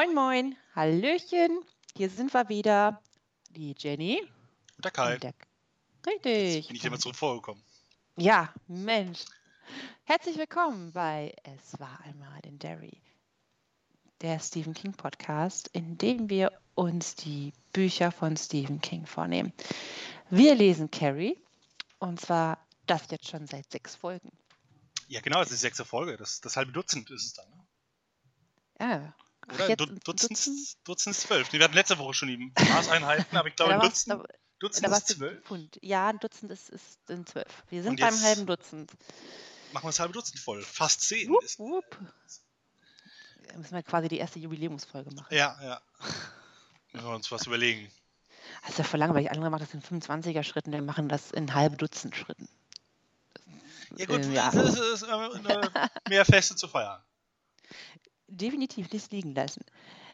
Moin, moin, Hallöchen. Hier sind wir wieder. Die Jenny. Und der Kai. Und der... Richtig. Jetzt bin ich immer zurück vorgekommen. Ja, Mensch. Herzlich willkommen bei Es war einmal in Derry, der Stephen King Podcast, in dem wir uns die Bücher von Stephen King vornehmen. Wir lesen Carrie und zwar das jetzt schon seit sechs Folgen. Ja, genau, es ist die sechste Folge. Das, das halbe Dutzend ist es dann. Ne? Ja. Oder jetzt du, ein Dutzend, Dutzend? Dutzend ist zwölf. Wir hatten letzte Woche schon die Maßeinheiten, aber ich glaube, Ja, ein Dutzend, Dutzend Da ist zwölf. Pfund. Ja, ein Dutzend ist, ist in zwölf. Wir sind beim halben Dutzend. Machen wir das halbe Dutzend voll. Fast zehn. Wupp, Ist, wupp. Da müssen wir quasi die erste Jubiläumsfolge machen. ja, ja. Müssen wir uns was überlegen. Das ist ja voll langweilig. Andere machen das in 25er Schritten, wir machen das in halbe Dutzend Schritten. Ja gut, Ähm, ja. es ist, es ist äh, äh, mehr Feste zu feiern. Definitiv nicht liegen lassen.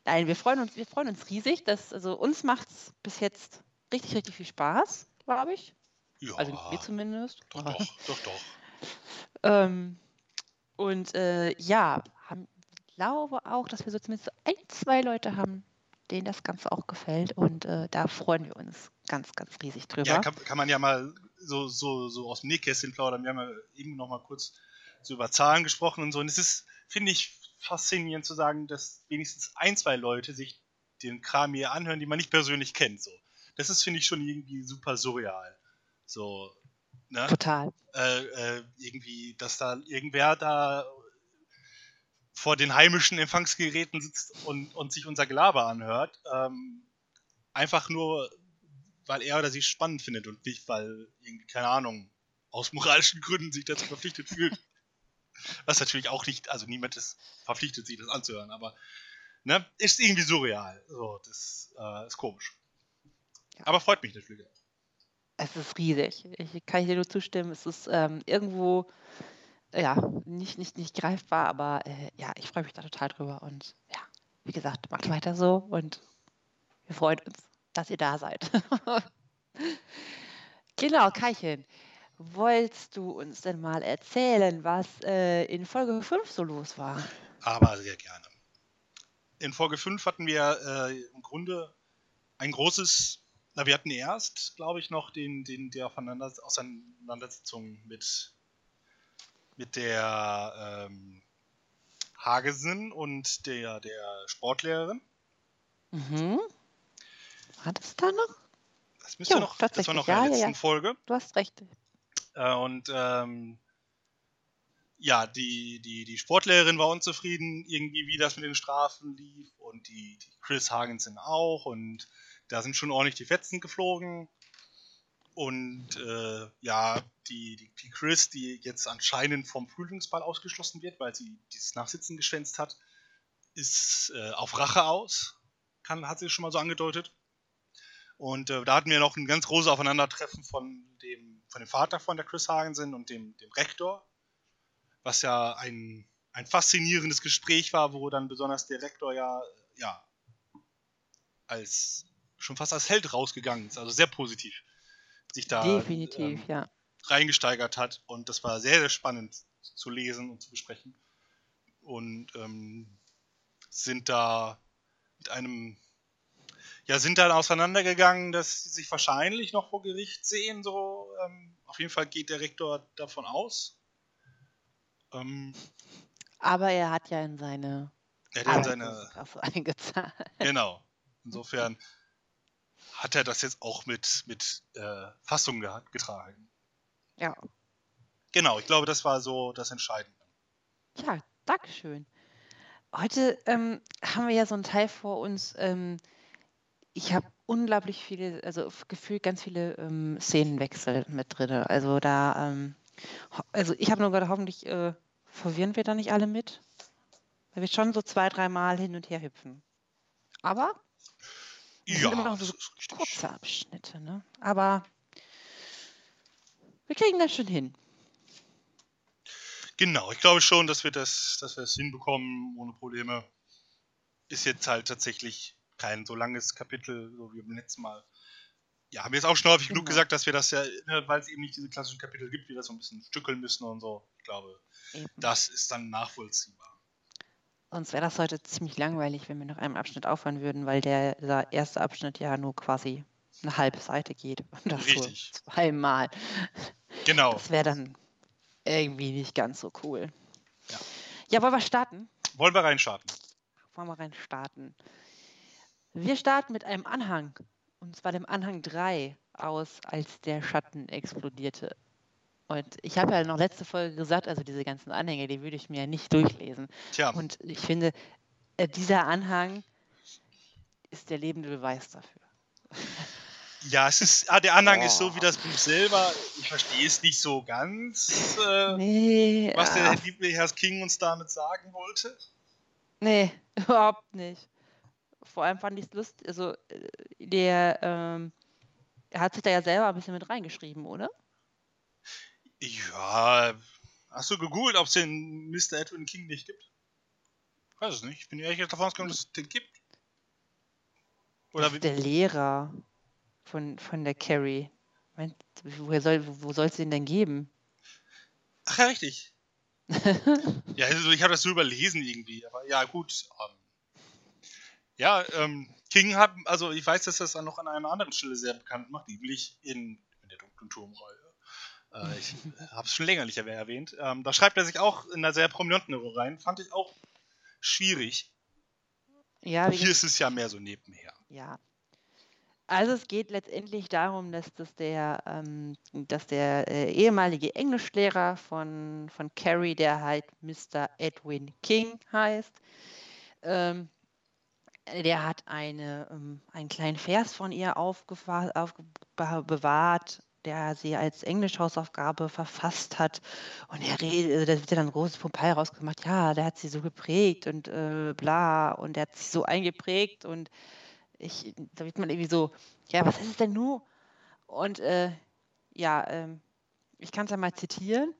Nein, wir freuen uns, wir freuen uns riesig. Dass, also uns macht es bis jetzt richtig, richtig viel Spaß, glaube ich. Ja, Also mir zumindest. doch, doch, doch, doch. Ähm, und äh, ja, haben, glaube auch, dass wir so zumindest so ein, zwei Leute haben, denen das Ganze auch gefällt. Und äh, da freuen wir uns ganz, ganz riesig drüber. Ja, kann, kann man ja mal so, so, so aus dem Nähkästchen plaudern. Wir haben ja eben noch mal kurz so über Zahlen gesprochen und so. Und es ist, finde ich, faszinierend zu sagen, dass wenigstens ein, zwei Leute sich den Kram hier anhören, die man nicht persönlich kennt. So. Das ist, finde ich, schon irgendwie super surreal. So, ne? Total. Äh, äh, irgendwie, dass da irgendwer da vor den heimischen Empfangsgeräten sitzt und, und sich unser Gelaber anhört. Ähm, einfach nur, weil er oder sie es spannend findet und nicht, weil irgendwie, keine Ahnung, aus moralischen Gründen sich dazu verpflichtet fühlt. Was natürlich auch nicht, also niemand ist verpflichtet, sich das anzuhören, aber ne, ist irgendwie surreal. So, das äh, ist komisch. Ja. Aber freut mich natürlich. auch. Es ist riesig. Ich kann dir nur zustimmen. Es ist ähm, irgendwo ja nicht, nicht, nicht greifbar, aber äh, ja, ich freue mich da total drüber. Und ja, wie gesagt, macht weiter so und wir freuen uns, dass ihr da seid. genau, Kaichen. Wolltest du uns denn mal erzählen, was äh, in Folge 5 so los war? Aber sehr gerne. In Folge 5 hatten wir äh, im Grunde ein großes, na, wir hatten erst, glaube ich, noch den, den, der Aufeinander, Auseinandersetzung mit, mit der ähm, Hagesen und der, der Sportlehrerin. Mhm. War das da noch? Das müsste Jo, noch, das war noch in ja, der ja, letzten ja. Folge. Du hast recht. Äh, und ähm, ja, die, die, die Sportlehrerin war unzufrieden, irgendwie, wie das mit den Strafen lief. Und die, die Chris Hagensen auch. Und da sind schon ordentlich die Fetzen geflogen. Und äh, ja, die, die, die Chris, die jetzt anscheinend vom Frühlingsball ausgeschlossen wird, weil sie dieses Nachsitzen geschwänzt hat, ist äh, auf Rache aus. Kann, hat sie schon mal so angedeutet. Und äh, da hatten wir noch ein ganz großes Aufeinandertreffen von dem, von dem Vater von der Chris Hagensen und dem, dem Rektor, was ja ein, ein faszinierendes Gespräch war, wo dann besonders der Rektor ja, ja als schon fast als Held rausgegangen ist, also sehr positiv sich da ähm, ja. reingesteigert hat und das war sehr, sehr spannend zu lesen und zu besprechen. Und ähm, sind da mit einem, ja, sind dann auseinandergegangen, dass sie sich wahrscheinlich noch vor Gericht sehen. So, ähm, auf jeden Fall geht der Rektor davon aus. Ähm, Aber er hat ja in seine er hat in seine, eingezahlt. genau. Insofern hat er das jetzt auch mit, mit äh, Fassung getragen. Ja. Genau, ich glaube, das war so das Entscheidende. Ja, Dankeschön. Heute ähm, haben wir ja so einen Teil vor uns. Ähm, ich habe unglaublich viele, also gefühlt ganz viele ähm, Szenenwechsel mit drin. Also da, ähm, also ich habe nur gerade hoffentlich äh, verwirren wir da nicht alle mit, weil wir schon so zwei, dreimal hin und her hüpfen. Aber sind immer noch so kurze Abschnitte, ne? Aber wir kriegen das schon hin. Genau, ich glaube schon, dass wir das, dass wir das hinbekommen ohne Probleme. Ist jetzt halt tatsächlich kein so langes Kapitel, so wie beim letzten Mal. Ja, haben wir jetzt auch schon häufig genug Genau. gesagt, dass wir das ja, ne, weil es eben nicht diese klassischen Kapitel gibt, wir das so ein bisschen stückeln müssen und so. Ich glaube, Eben. das ist dann nachvollziehbar. Sonst wäre das heute ziemlich langweilig, wenn wir nach einem Abschnitt aufhören würden, weil der, der erste Abschnitt ja nur quasi eine halbe Seite geht. Und das Richtig. so zweimal. Genau. Das wäre dann irgendwie nicht ganz so cool. Ja. Ja, wollen wir starten? Wollen wir reinstarten? Wollen wir rein starten? Wir starten mit einem Anhang. Und zwar dem Anhang 3 aus, als der Schatten explodierte. Und ich habe ja noch letzte Folge gesagt, also diese ganzen Anhänge, die würde ich mir ja nicht durchlesen. Tja, Und ich finde, äh, dieser Anhang ist der lebende Beweis dafür. ja, es ist, ah, der Anhang ist so wie das Buch selber. Ich verstehe es nicht so ganz, äh, Nee, was der ah, liebe Herr King uns damit sagen wollte. nee, überhaupt nicht. Vor allem fand ich es lustig, also äh, der, ähm, hat sich da ja selber ein bisschen mit reingeschrieben, oder? Ja, hast du gegoogelt, ob es den Mr. Edwin King nicht gibt? Ich weiß es nicht. Ich bin ehrlich davon ausgegangen, dass es den gibt. Oder Das ist der Lehrer von, von der Carrie. Meint, woher soll, wo soll es den denn geben? ach ja, richtig. Ja, also ich habe das so überlesen irgendwie, aber ja, gut. Ähm, ja, ähm, King hat, also ich weiß, dass das dann noch an einer anderen Stelle sehr bekannt macht, nämlich in, in der dunklen Turmreihe. Äh, ich habe es schon länger nicht erwähnt. Ähm, da schreibt er sich auch in einer sehr prominenten Rolle rein. Fand ich auch schwierig. Ja, Hier ist es ja mehr so nebenher. Ja. Also es geht letztendlich darum, dass, dass der, ähm, dass der äh, ehemalige Englischlehrer von, von Carrie, der halt Mr. Edwin King heißt, ähm, der hat eine, ähm, einen kleinen Vers von ihr aufgefa- aufge- bewahrt, der sie als Englischhausaufgabe verfasst hat. Und er redet, also da wird ja dann großes Pompeii rausgemacht, ja, der hat sie so geprägt und äh, bla, und der hat sie so eingeprägt und ich, da wird man irgendwie so, ja, was ist es denn nun? Und äh, ja, ähm, ich kann es ja mal zitieren.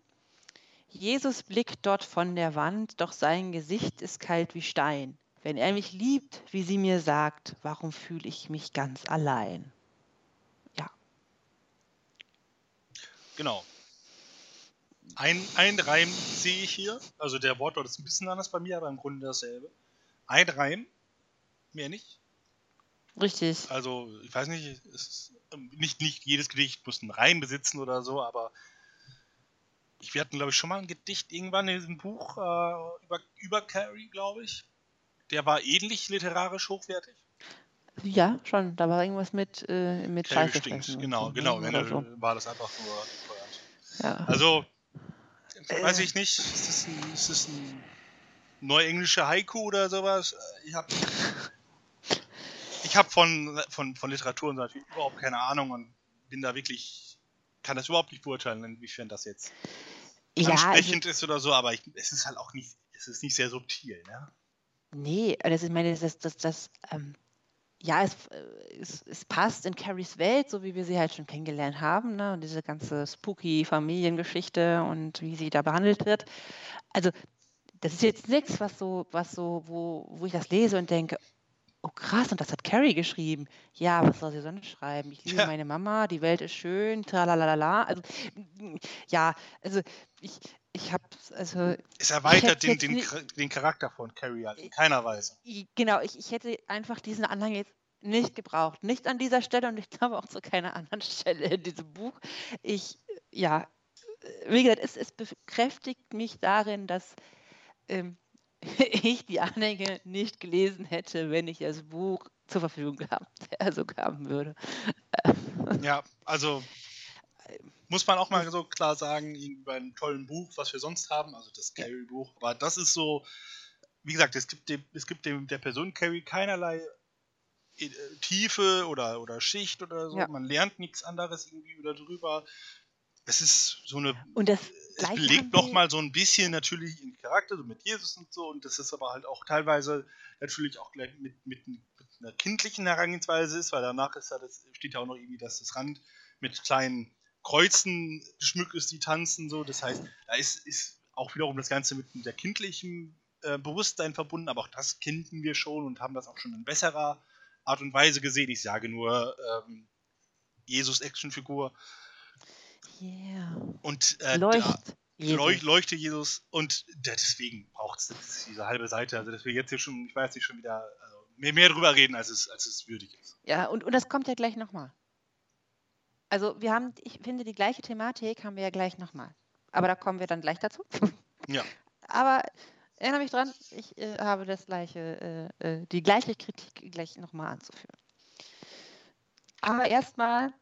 Jesus blickt dort von der Wand, doch sein Gesicht ist kalt wie Stein. Wenn er mich liebt, wie sie mir sagt, warum fühle ich mich ganz allein? Ja, Genau. Ein, ein Reim sehe ich hier. Also der Wortlaut ist ein bisschen anders bei mir, aber im Grunde dasselbe. Ein Reim, mehr nicht. richtig. Also, ich weiß nicht, ist, ähm, nicht, nicht jedes Gedicht muss einen Reim besitzen oder so, aber ich, wir hatten, glaube ich, schon mal ein Gedicht irgendwann in diesem Buch äh, über, über Carrie, glaube ich. Der war ähnlich literarisch hochwertig. Ja, schon. Da war irgendwas mit, äh, mit Scheiße fressen genau, so, genau. ne? Wenn so. war das einfach nur bescheuert. Ja. Also, weiß Äh. ich nicht, ist das ein, ist das ein neuenglische Haiku oder sowas? Ich habe ich hab von, von, von Literatur und so natürlich überhaupt keine Ahnung und bin da wirklich, kann das überhaupt nicht beurteilen, inwiefern das jetzt ja, also, ansprechend ist oder so, aber ich, es ist halt auch nicht, es ist nicht sehr subtil, ne? Nee, das, ich meine, das, das, das, ähm, ja, es, äh, es, es passt in Carries Welt, so wie wir sie halt schon kennengelernt haben, ne? Und diese ganze spooky Familiengeschichte und wie sie da behandelt wird. Also, das ist jetzt nichts, was so, was so, wo, wo ich das lese und denke, oh krass, und das hat Carrie geschrieben. Ja, was soll sie sonst schreiben? Ich liebe Ja. meine Mama, die Welt ist schön, tralalala. Also, ja, also ich, ich habe, also Es erweitert den, den, den Charakter von Carrie halt in keiner Weise. Genau, ich, ich hätte einfach diesen Anhang jetzt nicht gebraucht. Nicht an dieser Stelle und ich glaube auch zu keiner anderen Stelle in diesem Buch. Ich, ja, wie gesagt, es, es bekräftigt mich darin, dass ähm, ich die Anhänge nicht gelesen hätte, wenn ich das Buch zur Verfügung gehabt, also haben würde. Ja, also muss man auch mal so klar sagen, bei einem tollen Buch, was wir sonst haben, also das Carrie-Buch, aber das ist so, wie gesagt, es gibt dem, es gibt dem der Person Carrie keinerlei äh, Tiefe oder, oder Schicht oder so. Ja. Man lernt nichts anderes irgendwie darüber. Es ist so eine Und das es belegt nochmal so ein bisschen natürlich den Charakter, so mit Jesus und so, und das ist aber halt auch teilweise natürlich auch gleich mit, mit, mit einer kindlichen Herangehensweise ist, weil danach ist ja das, steht ja auch noch irgendwie, dass das Rand mit kleinen Kreuzen geschmückt ist, die tanzen, so. Das heißt, da ist, ist auch wiederum das Ganze mit der kindlichen äh, Bewusstsein verbunden, aber auch das kennen wir schon und haben das auch schon in besserer Art und Weise gesehen. Ich sage nur, ähm, Jesus-Actionfigur. Yeah. Und äh, da, Leucht, Jesus. Leuch, leuchte Jesus und deswegen braucht es diese halbe Seite. Also, dass wir jetzt hier schon, ich weiß nicht, schon wieder also mehr, mehr drüber reden, als es, als es würdig ist. Ja, und, und das kommt ja gleich nochmal. Also, wir haben, ich finde, die gleiche Thematik haben wir ja gleich nochmal. Aber da kommen wir dann gleich dazu. Ja. Aber erinnere mich dran, ich äh, habe das gleiche, äh, äh die gleiche Kritik gleich nochmal anzuführen. Aber erstmal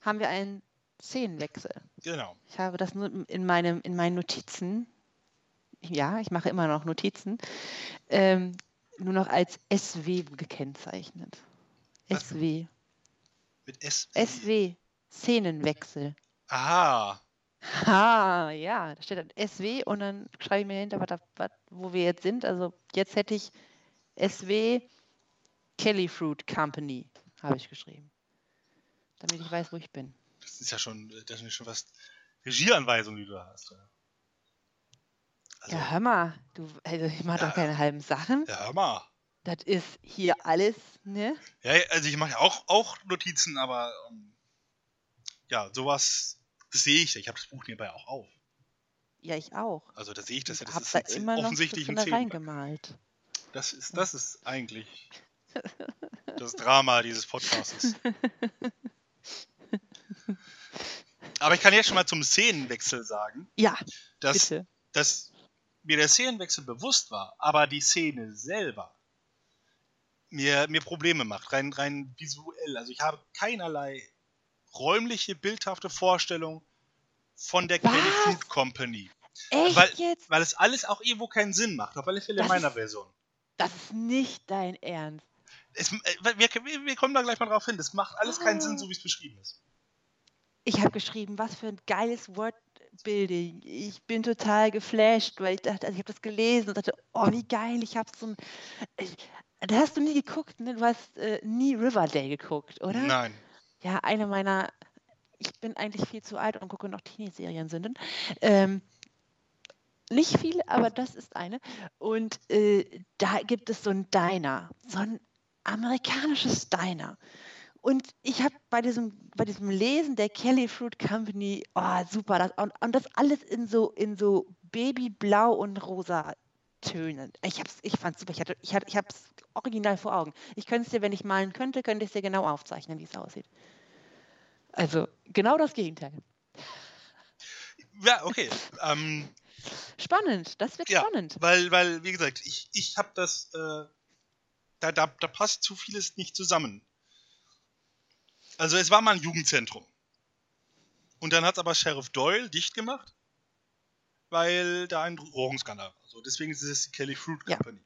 haben wir einen Szenenwechsel. Genau. Ich habe das nur in, meinem, in meinen Notizen, ja, ich mache immer noch Notizen, ähm, nur noch als SW gekennzeichnet. Was? SW. Mit SW? SW. Szenenwechsel. Aha. Ah, ja, da steht dann SW und dann schreibe ich mir hinter, was, was, wo wir jetzt sind. Also jetzt hätte ich SW Kelly Fruit Company, habe ich geschrieben. Damit ich weiß, wo ich bin. Das ist ja schon, das ist schon fast Regieanweisung, die du hast. Also, ja, hör mal, du, also ich mache ja, doch keine halben Sachen. Ja, hör mal. Das ist hier alles, ne? Ja, also ich mache ja auch, auch Notizen, aber um, ähm, ja, sowas, das sehe ich. Ich habe das Buch nebenbei auch auf. Ja, ich auch. Also da sehe ich das ja, das ist da immer offensichtlich noch ein reingemalt. Das ist, das ist eigentlich das Drama dieses Podcasts. Aber ich kann jetzt schon mal zum Szenenwechsel sagen. Ja, dass, bitte. dass mir der Szenenwechsel bewusst war, aber die Szene selber mir, mir Probleme macht, rein, rein visuell. Also ich habe keinerlei räumliche, bildhafte Vorstellung von der Kelly Food Company. Echt weil, jetzt? weil es alles auch irgendwo keinen Sinn macht, auf alle Fälle in meiner ist, Version. Das ist nicht dein Ernst. Es, äh, wir, wir, kommen da gleich mal drauf hin. Das macht alles keinen Sinn, so wie es beschrieben ist. Ich habe geschrieben, was für ein geiles Wordbuilding. Ich bin total geflasht, weil ich dachte, also ich habe das gelesen und dachte, oh, wie geil, ich habe so ein. Ich, da hast du nie geguckt, ne? Du hast äh, nie Riverdale geguckt, oder? Nein. Ja, eine meiner. Ich bin eigentlich viel zu alt und gucke noch Teenie-Serien sind. Ähm, nicht viele, aber das ist eine. Und äh, da gibt es so ein Diner, so ein amerikanisches Diner. Und ich habe bei diesem, bei diesem Lesen der Kelly Fruit Company, oh, super, das, und, und das alles in so, in so Babyblau und rosa Tönen. Ich, ich fand es super, ich, hatte, ich, hatte, ich habe es original vor Augen. Ich könnte es dir, wenn ich malen könnte, könnte ich es dir genau aufzeichnen, wie es aussieht. Also genau das Gegenteil. Ja, okay. Ähm, spannend, das wird ja, spannend. Weil, weil, wie gesagt, ich, ich habe das, äh, da, da, da passt zu vieles nicht zusammen. Also es war mal ein Jugendzentrum. Und dann hat aber Sheriff Doyle dicht gemacht, weil da ein Drogenskandal war. So, deswegen ist es die Kelly Fruit Company.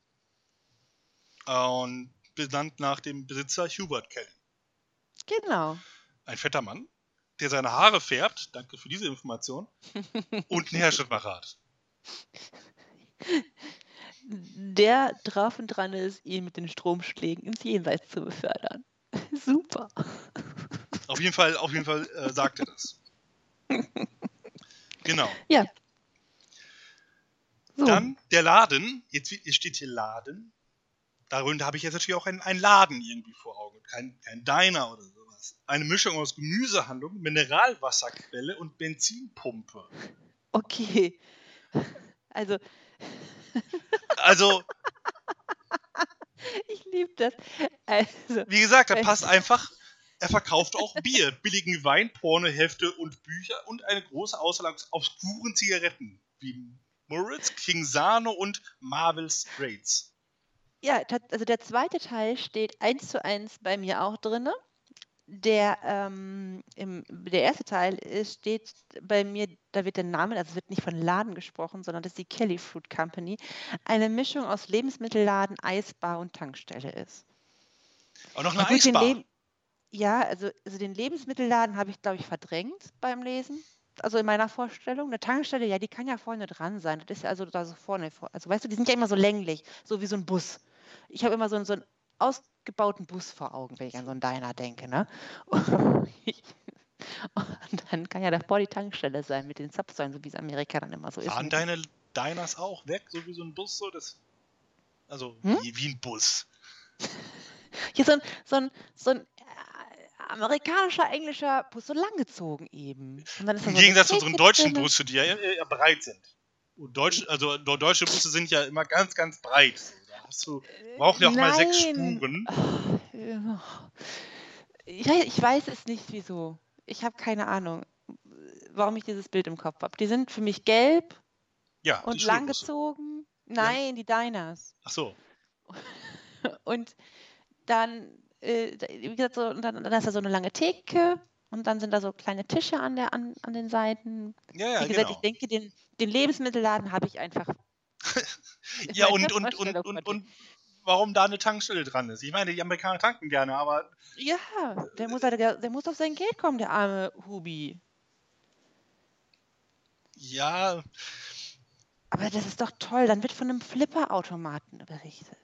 Ja. Und benannt nach dem Besitzer Hubert Kelly. Genau. Ein fetter Mann, der seine Haare färbt, danke für diese Information, und einen Herstellmacher hat. Der drauf und dran ist, ihn mit den Stromschlägen ins Jenseits zu befördern. Super. Auf jeden Fall, auf jeden Fall äh, sagt er das. Genau. Ja. So. Dann der Laden. Jetzt steht hier Laden. Darunter habe ich jetzt natürlich auch einen, einen Laden irgendwie vor Augen. Kein, kein Diner oder sowas. Eine Mischung aus Gemüsehandlung, Mineralwasserquelle und Benzinpumpe. Okay. Also. Also. ich liebe das. Also, wie gesagt, da passt einfach er verkauft auch Bier, billigen Wein, Pornohefte und Bücher und eine große Auswahl aus obskuren Zigaretten wie Moritz, King Sano und Marvel Straits. Ja, also der zweite Teil steht eins zu eins bei mir auch drin. Der, ähm, im, der erste Teil ist, steht bei mir, da wird der Name, also wird nicht von Laden gesprochen, sondern das ist die Kelly Fruit Company, eine Mischung aus Lebensmittelladen, Eisbar und Tankstelle ist. Auch noch eine Eisbar? Ja, also, also den Lebensmittelladen habe ich, glaube ich, verdrängt beim Lesen. Also in meiner Vorstellung. Eine Tankstelle, ja, die kann ja vorne dran sein. Das ist ja also da so vorne. Also weißt du, die sind ja immer so länglich, so wie so ein Bus. Ich habe immer so, einen, so einen ausgebauten Bus vor Augen, wenn ich an so einen Diner denke. Ne? Und, ich, und dann kann ja davor die Tankstelle sein mit den Zapfsäulen, so wie es Amerika dann immer so ist. Fahren deine Diners auch weg, so wie so ein Bus? So das, also hm? wie, wie ein Bus. Hier so ein, so ein, so ein amerikanischer, englischer Bus, so langgezogen eben. Im so Gegensatz zu unseren deutschen Busse, die ja eher breit sind. Und Deutsch, also deutsche Busse sind ja immer ganz, ganz breit. Da hast du, brauchen ja auch Nein. mal sechs Spuren. Ja, ich weiß es nicht, wieso. Ich habe keine Ahnung, warum ich dieses Bild im Kopf habe. Die sind für mich gelb ja, und langgezogen. Nein, ja. die Diners. Ach so. Und dann, äh, wie gesagt, so, und dann, dann ist da so eine lange Theke und dann sind da so kleine Tische an, der, an, an den Seiten. Ja, ja, wie gesagt, genau. ich denke, den, den Lebensmittelladen habe ich einfach. ja, und, und, und, und, und warum da eine Tankstelle dran ist. Ich meine, die Amerikaner tanken gerne, aber. Ja, der muss, halt, der muss auf sein Geld kommen, der arme Hubi. Ja. Aber das ist doch toll. Dann wird von einem Flipper-Automaten berichtet.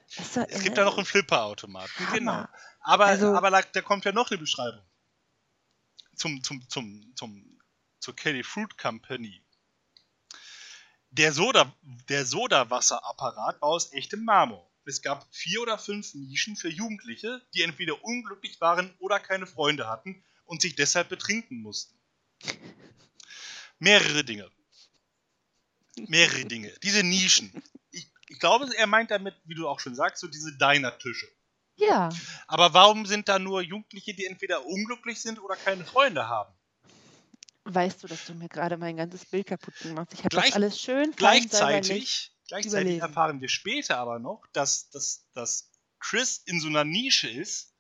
Es gibt da noch einen Flipper-Automaten, genau. Aber, also, aber da, da, kommt ja noch eine Beschreibung. Zum, zum, zum, zum, zur Kelly Fruit Company. Der, Soda, der Sodawasserapparaat war aus echtem Marmor. Es gab vier oder fünf Nischen für Jugendliche, die entweder unglücklich waren oder keine Freunde hatten und sich deshalb betrinken mussten. Mehrere Dinge. Mehrere Dinge. Diese Nischen. Ich, ich glaube, er meint damit, wie du auch schon sagst, so diese Diner-Tische. Ja. Aber warum sind da nur Jugendliche, die entweder unglücklich sind oder keine Freunde haben? Weißt du, dass du mir gerade mein ganzes Bild kaputt gemacht hast? Ich habe das alles schön Gleichzeitig, gleichzeitig erfahren wir später aber noch, dass, dass, dass Chris in so einer Nische ist,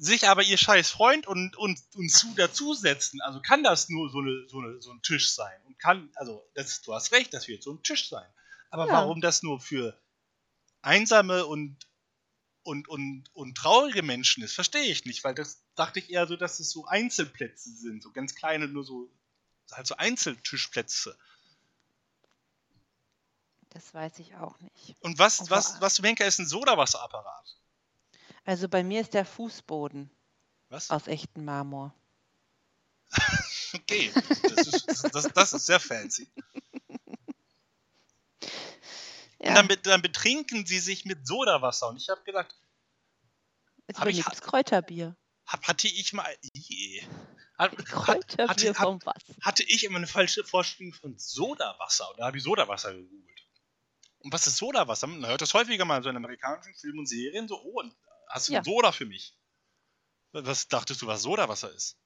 sich aber ihr scheiß Freund und, und, und zu dazusetzen. Also kann das nur so, eine, so, eine, so ein Tisch sein. Und kann, also das, du hast recht, das wird so ein Tisch sein. Aber ja. warum das nur für einsame und, und, und, und traurige Menschen ist, verstehe ich nicht, weil das dachte ich eher so, dass es so Einzelplätze sind, so ganz kleine, nur so, halt so Einzeltischplätze. Das weiß ich auch nicht. Und was, Aber was, was, Wenker, ist ein Sodawasserapparat? Also bei mir ist der Fußboden was? aus echtem Marmor. okay, das ist, das, das ist sehr fancy. Ja. Und dann, dann, betrinken sie sich mit Sodawasser. Und ich habe gedacht, Jetzt habe ich das Kräuterbier. Hab, hatte ich mal. Je, hat, Kräuterbier hatte, vom was? Hatte ich immer eine falsche Vorstellung von Sodawasser. Und da habe ich Sodawasser gegoogelt. Und was ist Sodawasser? Man hört das häufiger mal so in amerikanischen Filmen und Serien. So, oh, hast du ja. Soda für mich? Was dachtest du, was Sodawasser ist?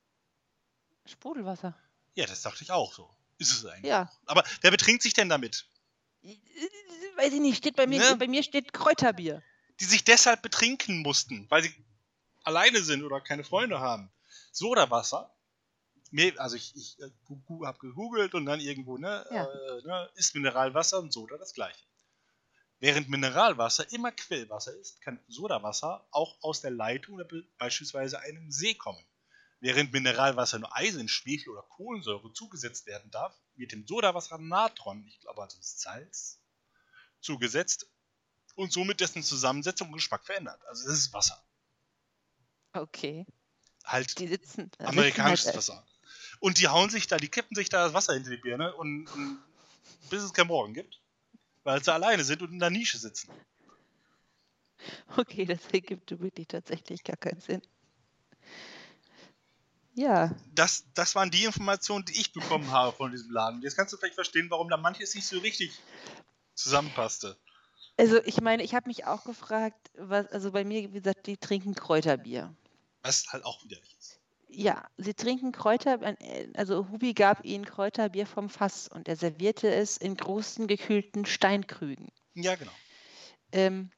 Sprudelwasser. Ja, das dachte ich auch so. Ist es eigentlich. Ja. Aber wer betrinkt sich denn damit? weiß ich nicht, steht bei mir, ne? bei mir steht Kräuterbier. Die sich deshalb betrinken mussten, weil sie alleine sind oder keine Freunde haben. Sodawasser. Also ich, ich äh, habe gegoogelt und dann irgendwo, ne, ja. äh, ne, ist Mineralwasser und Soda das gleiche. Während Mineralwasser immer Quellwasser ist, kann Sodawasser auch aus der Leitung oder beispielsweise einem See kommen. Während Mineralwasser nur Eisen, Schwefel oder Kohlensäure zugesetzt werden darf, wird dem Sodawasser Natron, ich glaube also Salz, zugesetzt und somit dessen Zusammensetzung und Geschmack verändert. Also es ist Wasser. Okay. Halt die sitzen, amerikanisches halt, Wasser. Und die hauen sich da, die kippen sich da das Wasser hinter die Birne und, und bis es kein Morgen gibt, weil sie alleine sind und in der Nische sitzen. Okay, das ergibt wirklich tatsächlich gar keinen Sinn. Ja. Das, das waren die Informationen, die ich bekommen habe von diesem Laden. Jetzt kannst du vielleicht verstehen, warum da manches nicht so richtig zusammenpasste. Also ich meine, ich habe mich auch gefragt, was, also bei mir, wie gesagt, die trinken Kräuterbier. Was halt auch widerlich ist. Ja, sie trinken Kräuterbier, also Hubi gab ihnen Kräuterbier vom Fass und er servierte es in großen gekühlten Steinkrügen. Ja, genau. Ähm,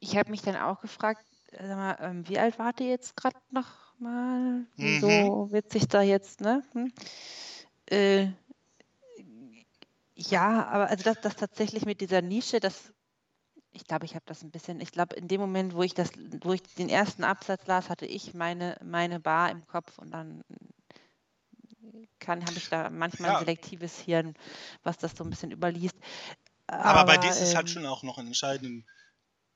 ich habe mich dann auch gefragt, sag mal, ähm, wie alt wart ihr jetzt gerade noch mal? Wieso mhm. wird sich da jetzt, ne? Hm? Äh, ja, aber also das, das tatsächlich mit dieser Nische, das, ich glaube, ich habe das ein bisschen, ich glaube, in dem Moment, wo ich das, wo ich den ersten Absatz las, hatte ich meine, meine Bar im Kopf und dann kann, habe ich da manchmal ja. ein selektives Hirn, was das so ein bisschen überliest. Aber, aber bei dir ist es halt ähm, schon auch noch in entscheidenden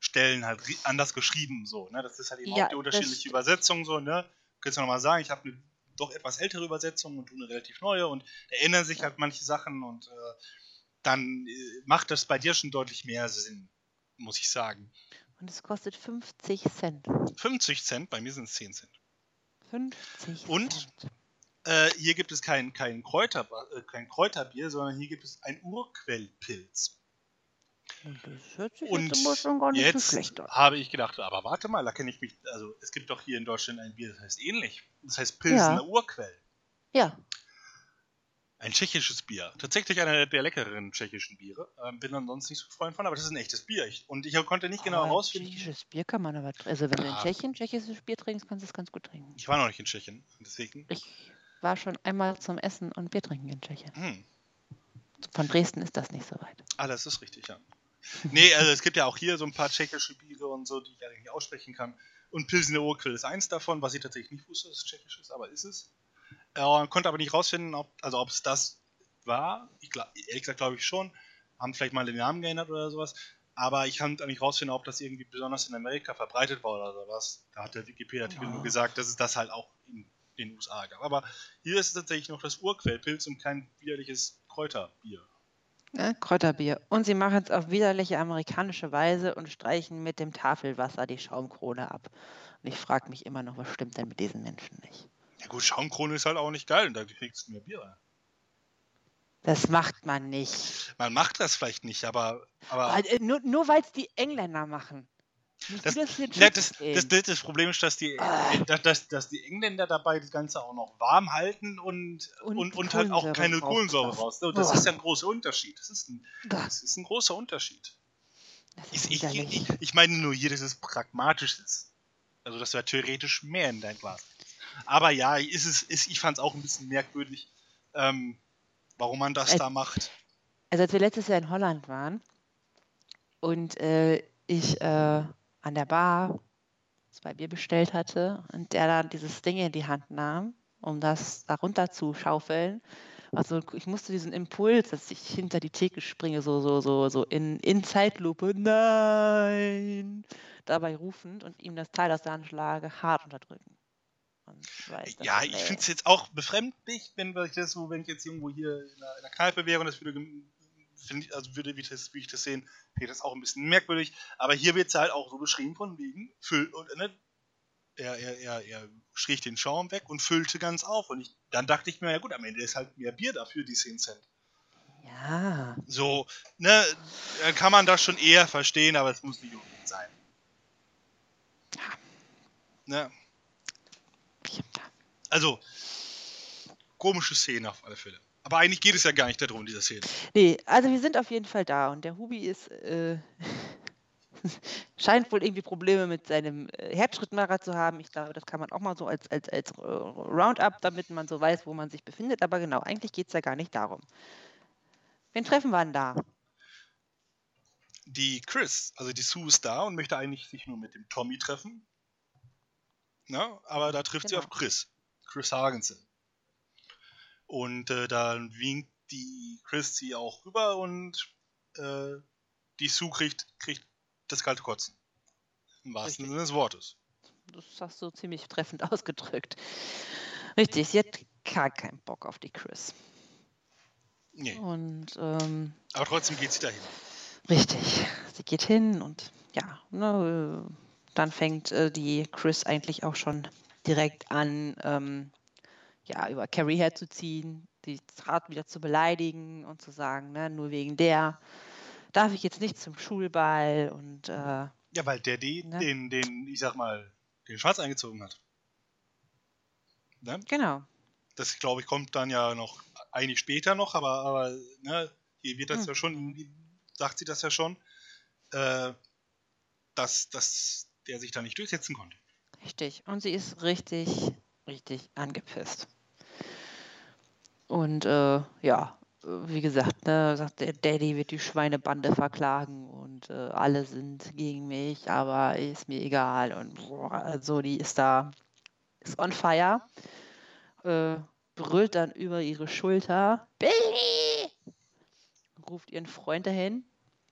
Stellen halt anders geschrieben, so, ne? Das ist halt eben ja, auch die unterschiedliche Übersetzung, so, ne? Könntest du nochmal sagen, ich habe eine doch etwas ältere Übersetzungen und tun eine relativ neue und erinnern sich halt manche Sachen und äh, dann äh, macht das bei dir schon deutlich mehr Sinn, muss ich sagen. Und es kostet 50 Cent. 50 Cent? Bei mir sind es 10 Cent. 50 Und? Cent. Äh, hier gibt es kein, kein, Kräuter, äh, kein Kräuterbier, sondern hier gibt es ein Urquellpilz. Und das hört sich Und jetzt schon gar nicht so jetzt schlecht an. habe ich gedacht, aber warte mal, da kenne ich mich. Also, es gibt doch hier in Deutschland ein Bier, das heißt ähnlich. Das heißt Pilsener Ja. Urquell. Ja, Ein tschechisches Bier. Tatsächlich einer der leckeren tschechischen Biere. Ähm, bin ansonsten nicht so Freund von, aber das ist ein echtes Bier. Ich, und ich konnte nicht genau aber herausfinden. Tschechisches Bier kann man aber Also, wenn du in Ah. Tschechien tschechisches Bier trinkst, kannst du es ganz gut trinken. Ich war noch nicht in Tschechien, deswegen. Ich war schon einmal zum Essen und Bier trinken in Tschechien. Hm. Von Dresden ist das nicht so weit. Ah, das ist richtig, ja. Nee, also es gibt ja auch hier so ein paar tschechische Biere und so, die ich eigentlich nicht aussprechen kann. Und Pilsener Urquell ist eins davon, was ich tatsächlich nicht wusste, dass es tschechisch ist, aber ist es. Äh, konnte aber nicht rausfinden, ob, also ob es das war. Ich glaub, ehrlich gesagt glaube ich schon. Haben vielleicht mal den Namen geändert oder sowas. Aber ich kann nicht rausfinden, ob das irgendwie besonders in Amerika verbreitet war oder sowas. Da hat der Wikipedia-Artikel nur Oh. gesagt, dass es das halt auch in den USA gab. Aber hier ist es tatsächlich noch das Urquellpilz und kein widerliches Kräuterbier. Ja, Kräuterbier. Und sie machen es auf widerliche amerikanische Weise und streichen mit dem Tafelwasser die Schaumkrone ab. Und ich frage mich immer noch, was stimmt denn mit diesen Menschen nicht? Ja gut, Schaumkrone ist halt auch nicht geil und da kriegst du mehr Bier rein. Das macht man nicht. Man macht das vielleicht nicht, aber. aber äh, nur nur weil es die Engländer machen. Das, das ja, das, das, Problem ist, dass die, Ah. dass, dass, die Engländer dabei das Ganze auch noch warm halten und, Und und, und, halt auch keine Kohlensäure raus. Das Oh. ist ja ein großer Unterschied. Das ist ein, das ist ein großer Unterschied. Ich, ich, ich, ich meine nur hier, dass es pragmatisch ist. Also, dass du ja theoretisch mehr in dein Glas. Aber ja, ist es, ist, ich fand es auch ein bisschen merkwürdig, ähm, warum man das Äh, da macht. Also als wir letztes Jahr in Holland waren und äh, ich äh, an der Bar zwei Bier bestellt hatte und der dann dieses Ding in die Hand nahm, um das da runter zu schaufeln. Also ich musste diesen Impuls, dass ich hinter die Theke springe, so, so, so, so in, in Zeitlupe, nein, dabei rufend und ihm das Teil aus der Hand schlage, hart unterdrücken. Weiß, Ja, ich finde es jetzt auch befremdlich, wenn ich das so, wenn ich jetzt irgendwo hier in einer, in einer Kneipe wäre und das würde, ich, also würde, wie, das, wie ich das sehen, ich das auch ein bisschen merkwürdig. Aber hier wird es halt auch so beschrieben von wegen, füll, und, ne, er, er, er, er strich den Schaum weg und füllte ganz auf. Und ich, dann dachte ich mir, ja gut, am Ende ist halt mehr Bier dafür, die 10 Cent. Ja, So, ne, kann man das schon eher verstehen, aber es muss nicht unbedingt sein. Ne? Also, komische Szene auf alle Fälle. Aber eigentlich geht es ja gar nicht darum, in dieser Szene. Nee, also wir sind auf jeden Fall da und der Hubi ist, äh, scheint wohl irgendwie Probleme mit seinem äh, Herzschrittmacher zu haben. Ich glaube, das kann man auch mal so als, als, als äh, Roundup, damit man so weiß, wo man sich befindet. Aber genau, eigentlich geht es ja gar nicht darum. Wen treffen wir denn da? Die Chris, also die Sue ist da und möchte eigentlich sich nur mit dem Tommy treffen. Na, aber da trifft sie Genau. auf Chris. Chris Hagensen. Und äh, dann winkt die Chris sie auch rüber und äh, die Sue kriegt, kriegt das kalte Kotzen. Im wahrsten. Sinne des Wortes. Das hast du ziemlich treffend ausgedrückt. Richtig, sie hat gar keinen Bock auf die Chris. Nee. Und ähm, Aber trotzdem geht sie dahin. Richtig. Sie geht hin und ja, ne, dann fängt äh, die Chris eigentlich auch schon direkt an, ähm, ja, über Carrie herzuziehen, die Rat wieder zu beleidigen und zu sagen, ne, nur wegen der darf ich jetzt nicht zum Schulball und äh, Ja, weil der die, Ne? den, den, ich sag mal, den Schwarz eingezogen hat. Ne? genau. Das, glaube ich, kommt dann ja noch eigentlich später noch, aber, aber ne, hier wird das Hm. ja schon, sagt sie das ja schon, äh, dass, dass der sich da nicht durchsetzen konnte. Richtig. Und sie ist richtig, richtig angepisst. Und äh, ja, wie gesagt, ne, sagt der Daddy wird die Schweinebande verklagen und äh, alle sind gegen mich, aber ist mir egal. Und boah, also die ist da, ist on fire, äh, brüllt dann über ihre Schulter, Billy! Ruft ihren Freund dahin.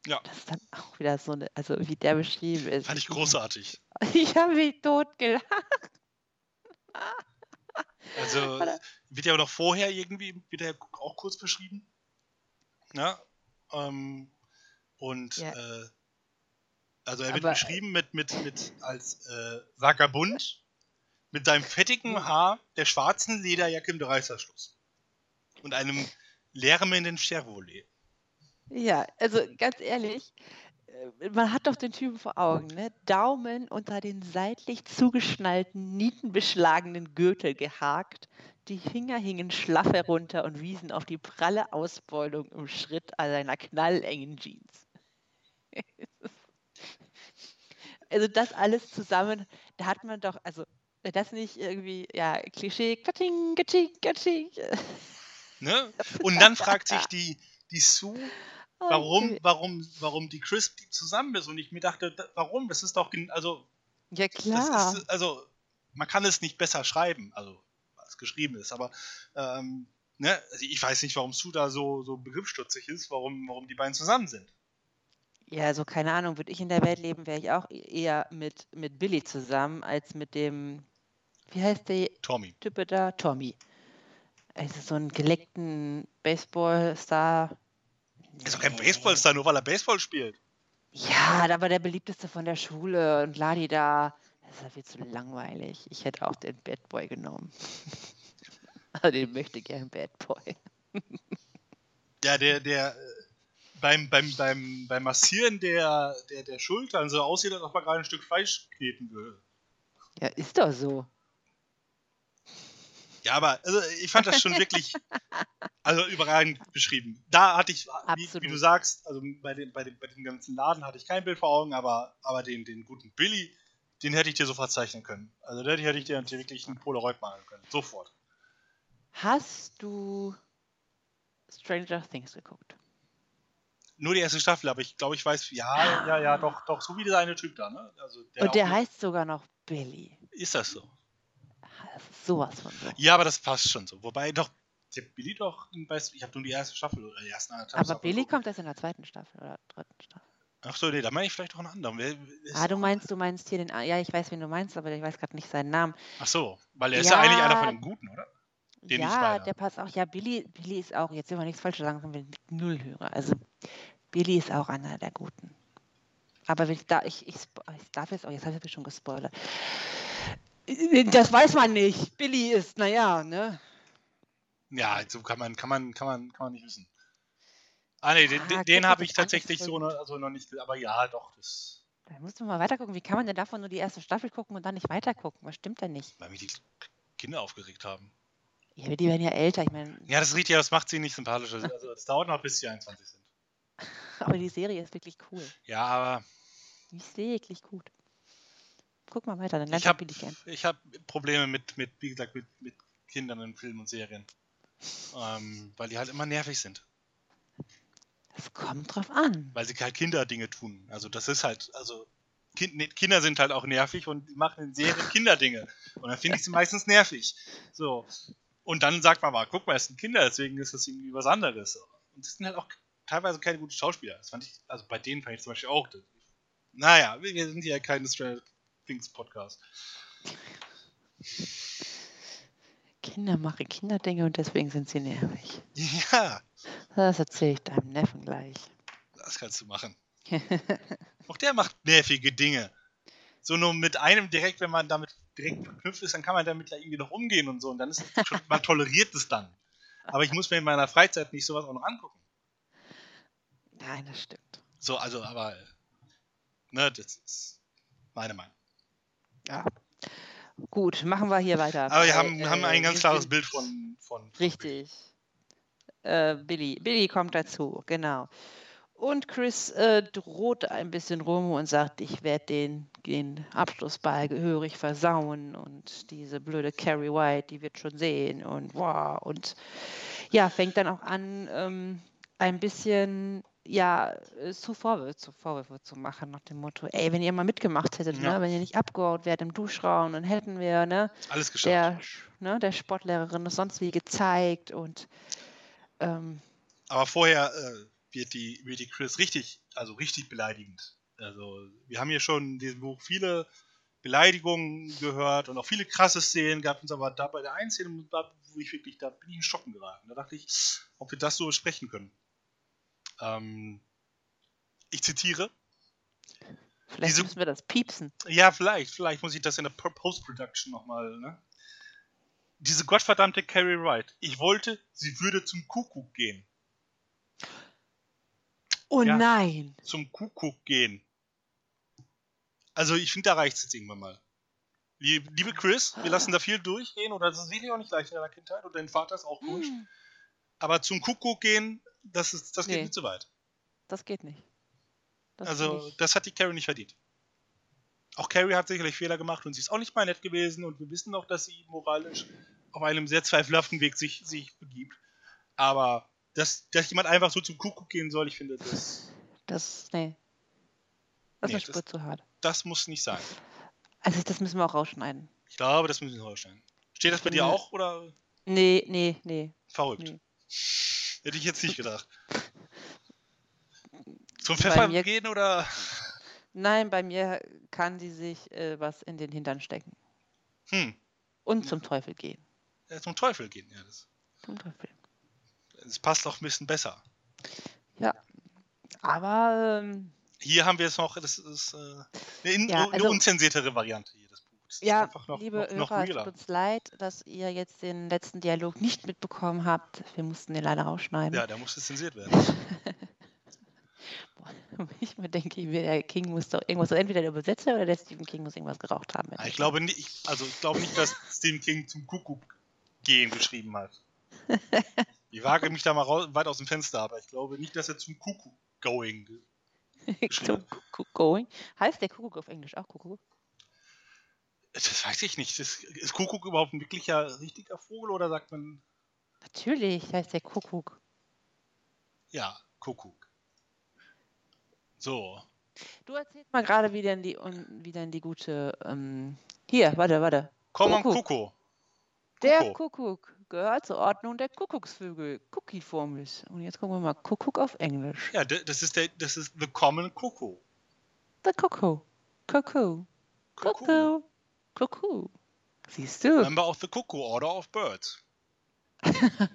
Ja. Das ist dann auch wieder so eine, also wie der beschrieben ist. Fand ich großartig. Ich habe mich totgelacht. Also wird ja noch vorher irgendwie, wird ja auch kurz beschrieben. Ja. Ähm, und Ja. äh, also er wird Aber- beschrieben mit, mit, mit als äh, Vagabund, mit seinem fettigen Haar, der schwarzen Lederjacke im Reißverschluss und einem lärmenden Chevrolet. Ja, also ganz ehrlich, äh, man hat doch den Typen vor Augen, ne? Daumen unter den seitlich zugeschnallten, nietenbeschlagenen Gürtel gehakt, die Finger hingen schlaff herunter und wiesen auf die pralle Ausbeulung im Schritt an seiner knallengen Jeans. also das alles zusammen, da hat man doch, also das nicht irgendwie, ja, Klischee, katsching, katsching, katsching. Ne? Und dann fragt sich die, die Sue, warum, warum, warum die Chris zusammen ist. Und ich mir dachte, warum? Das ist doch, also. Ja, klar. Ist, also, man kann es nicht besser schreiben, also, was geschrieben ist, aber, ähm, ne, also ich weiß nicht, warum Sue da so, so begriffsstutzig ist, warum, warum die beiden zusammen sind. Ja, also keine Ahnung, würde ich in der Welt leben, wäre ich auch e-, eher mit, mit Billy zusammen, als mit dem, wie heißt der Tommy. Typ da? Tommy. Also so einen geleckten Baseballstar. Ist doch kein Baseballstar, nur weil er Baseball spielt. Ja, aber der beliebteste von der Schule und Ladi da. Das ist ja viel zu langweilig. Ich hätte auch den Bad Boy genommen. also den möchte gern Bad Boy. ja, der, der beim, beim, beim, beim Massieren der, der, der Schultern so aussieht, als ob er gerade ein Stück Fleisch kneten würde. Ja, ist doch so. Ja, aber also ich fand das schon wirklich also überragend beschrieben. Da hatte ich, wie, wie, du sagst, also bei dem, bei, dem, bei dem ganzen Laden hatte ich kein Bild vor Augen, aber, aber den, den guten Billy, den hätte ich dir sofort zeichnen können. Also da hätte ich dir wirklich einen Polaroid malen können. Sofort. Hast du Stranger Things geguckt? Nur die erste Staffel, aber ich glaube, ich weiß, ja, ja, ja, doch, doch, so wie der eine Typ da, ne? Also der Und der heißt sogar noch Billy. Ist das so? Das ist sowas von so. Ja, aber das passt schon so. Wobei doch, der Billy doch, ich habe nur die erste Staffel oder die ersten anderthalb Aber Billy kommt erst in der zweiten Staffel oder dritten Staffel. Ach so, nee, da meine ich vielleicht auch einen anderen. Wer, ah, du meinst, du meinst hier den, ja, ich weiß, wen du meinst, aber ich weiß gerade nicht seinen Namen. Ach so, weil er ja, ist ja eigentlich einer von den Guten, oder? Den ja, der passt auch. Ja, Billy, Billy ist auch, jetzt will man nichts Falsches sagen, mit Null hören. Also, Billy ist auch einer der Guten. Aber ich, ich, ich, ich darf jetzt auch, jetzt habe ich schon gespoilert. Das weiß man nicht. Billy ist, naja, ne? Ja, so kann man, kann man, kann man, kann man nicht wissen. Ah ne, den, ah, den habe ich tatsächlich so noch, also noch nicht, aber ja, doch, das. Da musst du mal weitergucken. Wie kann man denn davon nur die erste Staffel gucken und dann nicht weitergucken? Was stimmt denn nicht? Weil mich die Kinder aufgeregt haben. Ja, aber die werden ja älter, ich meine. Ja, das riecht ja, das macht sie nicht sympathischer. Also das dauert noch, bis sie 21 sind. Aber die Serie ist wirklich cool. Ja, aber. Die ist wirklich gut. Guck mal weiter, dann lernst du billig gern. Ich habe Probleme mit, mit, wie gesagt, mit, mit Kindern in Filmen und Serien. Ähm, weil die halt immer nervig sind. Das kommt drauf an. Weil sie halt Kinderdinge tun. Also das ist halt, also kind, Kinder sind halt auch nervig und machen in Serien Kinderdinge. Und dann finde ich sie meistens nervig. So. Und dann sagt man mal, guck mal, es sind Kinder, deswegen ist das irgendwie was anderes. Und es sind halt auch teilweise keine guten Schauspieler. Das fand ich, also bei denen fand ich zum Beispiel auch. Das, naja, wir sind ja keine Stranger Things Podcast. Kinder machen Kinderdinge und deswegen sind sie nervig. Ja. Das erzähle ich deinem Neffen gleich. Das kannst du machen. auch der macht nervige Dinge. So nur mit einem direkt, wenn man damit direkt verknüpft ist, dann kann man damit ja irgendwie noch umgehen und so. Und dann ist schon, man toleriert es dann. Aber ich muss mir in meiner Freizeit nicht sowas auch noch angucken. Nein, das stimmt. So, also, aber, ne, das ist meine Meinung. Ja. Gut, machen wir hier weiter. Aber wir haben, äh, haben ein ganz klares Bild von. von richtig. Äh, Billy. Billy kommt dazu, genau. Und Chris äh, droht ein bisschen rum und sagt, ich werde den, den Abschlussball gehörig versauen und diese blöde Carrie White, die wird schon sehen und wow. Und ja, fängt dann auch an, ähm, ein bisschen ja, zu Vorwürfe, zu Vorwürfe zu machen, nach dem Motto, ey, wenn ihr mal mitgemacht hättet, ne, ja. ne, wenn ihr nicht abgehauen wärt im Duschraum, dann hätten wir, ne, alles geschafft. Der, ne, der Sportlehrerin das sonst wie gezeigt und ähm, aber vorher äh, wird die wird die Chris richtig, also richtig beleidigend. Also wir haben hier schon in diesem Buch viele Beleidigungen gehört und auch viele krasse Szenen gab es aber da bei der einen Szene, wo ich wirklich, da bin ich in Schocken geraten. Da dachte ich, ob wir das so besprechen können. Ähm, ich zitiere. Vielleicht Diese- müssen wir das piepsen. Ja, vielleicht. Vielleicht muss ich das in der Po- Post-Production nochmal, ne? Diese gottverdammte Carrie Wright. Ich wollte, sie würde zum Kuckuck gehen. Oh Ja. nein. Zum Kuckuck gehen. Also, ich finde, da reicht es jetzt irgendwann mal. Lieb- Liebe Chris, wir lassen da viel durchgehen, oder das ist wirklich auch nicht leicht in deiner Kindheit, und dein Vater ist auch durch. Hm, Aber zum Kuckuck gehen, das, ist, das geht Nee. nicht so weit. Das geht nicht. Das also, das hat die Carrie nicht verdient. Auch Carrie hat sicherlich Fehler gemacht und sie ist auch nicht mal nett gewesen und wir wissen auch, dass sie moralisch auf einem sehr zweifelhaften Weg sich, sich begibt. Aber dass, dass jemand einfach so zum Kuckuck gehen soll, ich finde, das, Das, nee. Das Nee, ist eine Spur zu hart. das muss nicht sein. Also das müssen wir auch rausschneiden. Ich glaube, das müssen wir rausstellen. Steht das bei dir finde- auch oder Nee, nee, nee. verrückt? Nee. Hätte ich jetzt nicht gedacht. Zum Pfeffer mir- gehen oder? Nein, bei mir kann sie sich äh, was in den Hintern stecken. Hm, Und zum Teufel gehen. ja, zum Teufel gehen. Ja, das, Zum Teufel. das passt auch ein bisschen besser. Ja. Aber ähm, Hier haben wir jetzt noch, das ist äh, eine, in, Ja, eine also- unzensiertere Variante hier, ist ja, noch, liebe noch, noch Hörer, es realer. tut uns leid, dass ihr jetzt den letzten Dialog nicht mitbekommen habt. Wir mussten den leider rausschneiden. Ja, der musste zensiert werden. Ich mir denke, der King muss doch irgendwas, entweder der Übersetzer oder der Stephen King muss irgendwas geraucht haben. Ah, Ich glaube nicht, ich, also ich glaube nicht, dass Stephen King zum Kuckuck gehen geschrieben hat. Ich wage mich da mal raus, weit aus dem Fenster, aber ich glaube nicht, dass er zum Kuckuck going. Zum Kuckuck going. Heißt der Kuckuck auf Englisch auch Kuckuck? Das weiß ich nicht. Das, ist Kuckuck überhaupt ein wirklicher richtiger Vogel oder sagt man Natürlich heißt der Kuckuck. ja Kuckuck? So, Du erzählst mal gerade, wie denn die, wie denn die gute. Ähm, hier, warte, warte. komm on Kuckuck. Der Kuckuck. Gehört zur Ordnung der Kuckucksvögel. Cookie-formig. Und jetzt gucken wir mal Kuckuck auf Englisch. Ja, das ist der, das ist the common Cuckoo. Der Kuckuck. Kuckuck. Kuckuck. Kuckuck. Siehst du? Member of the Cuckoo Order of Birds.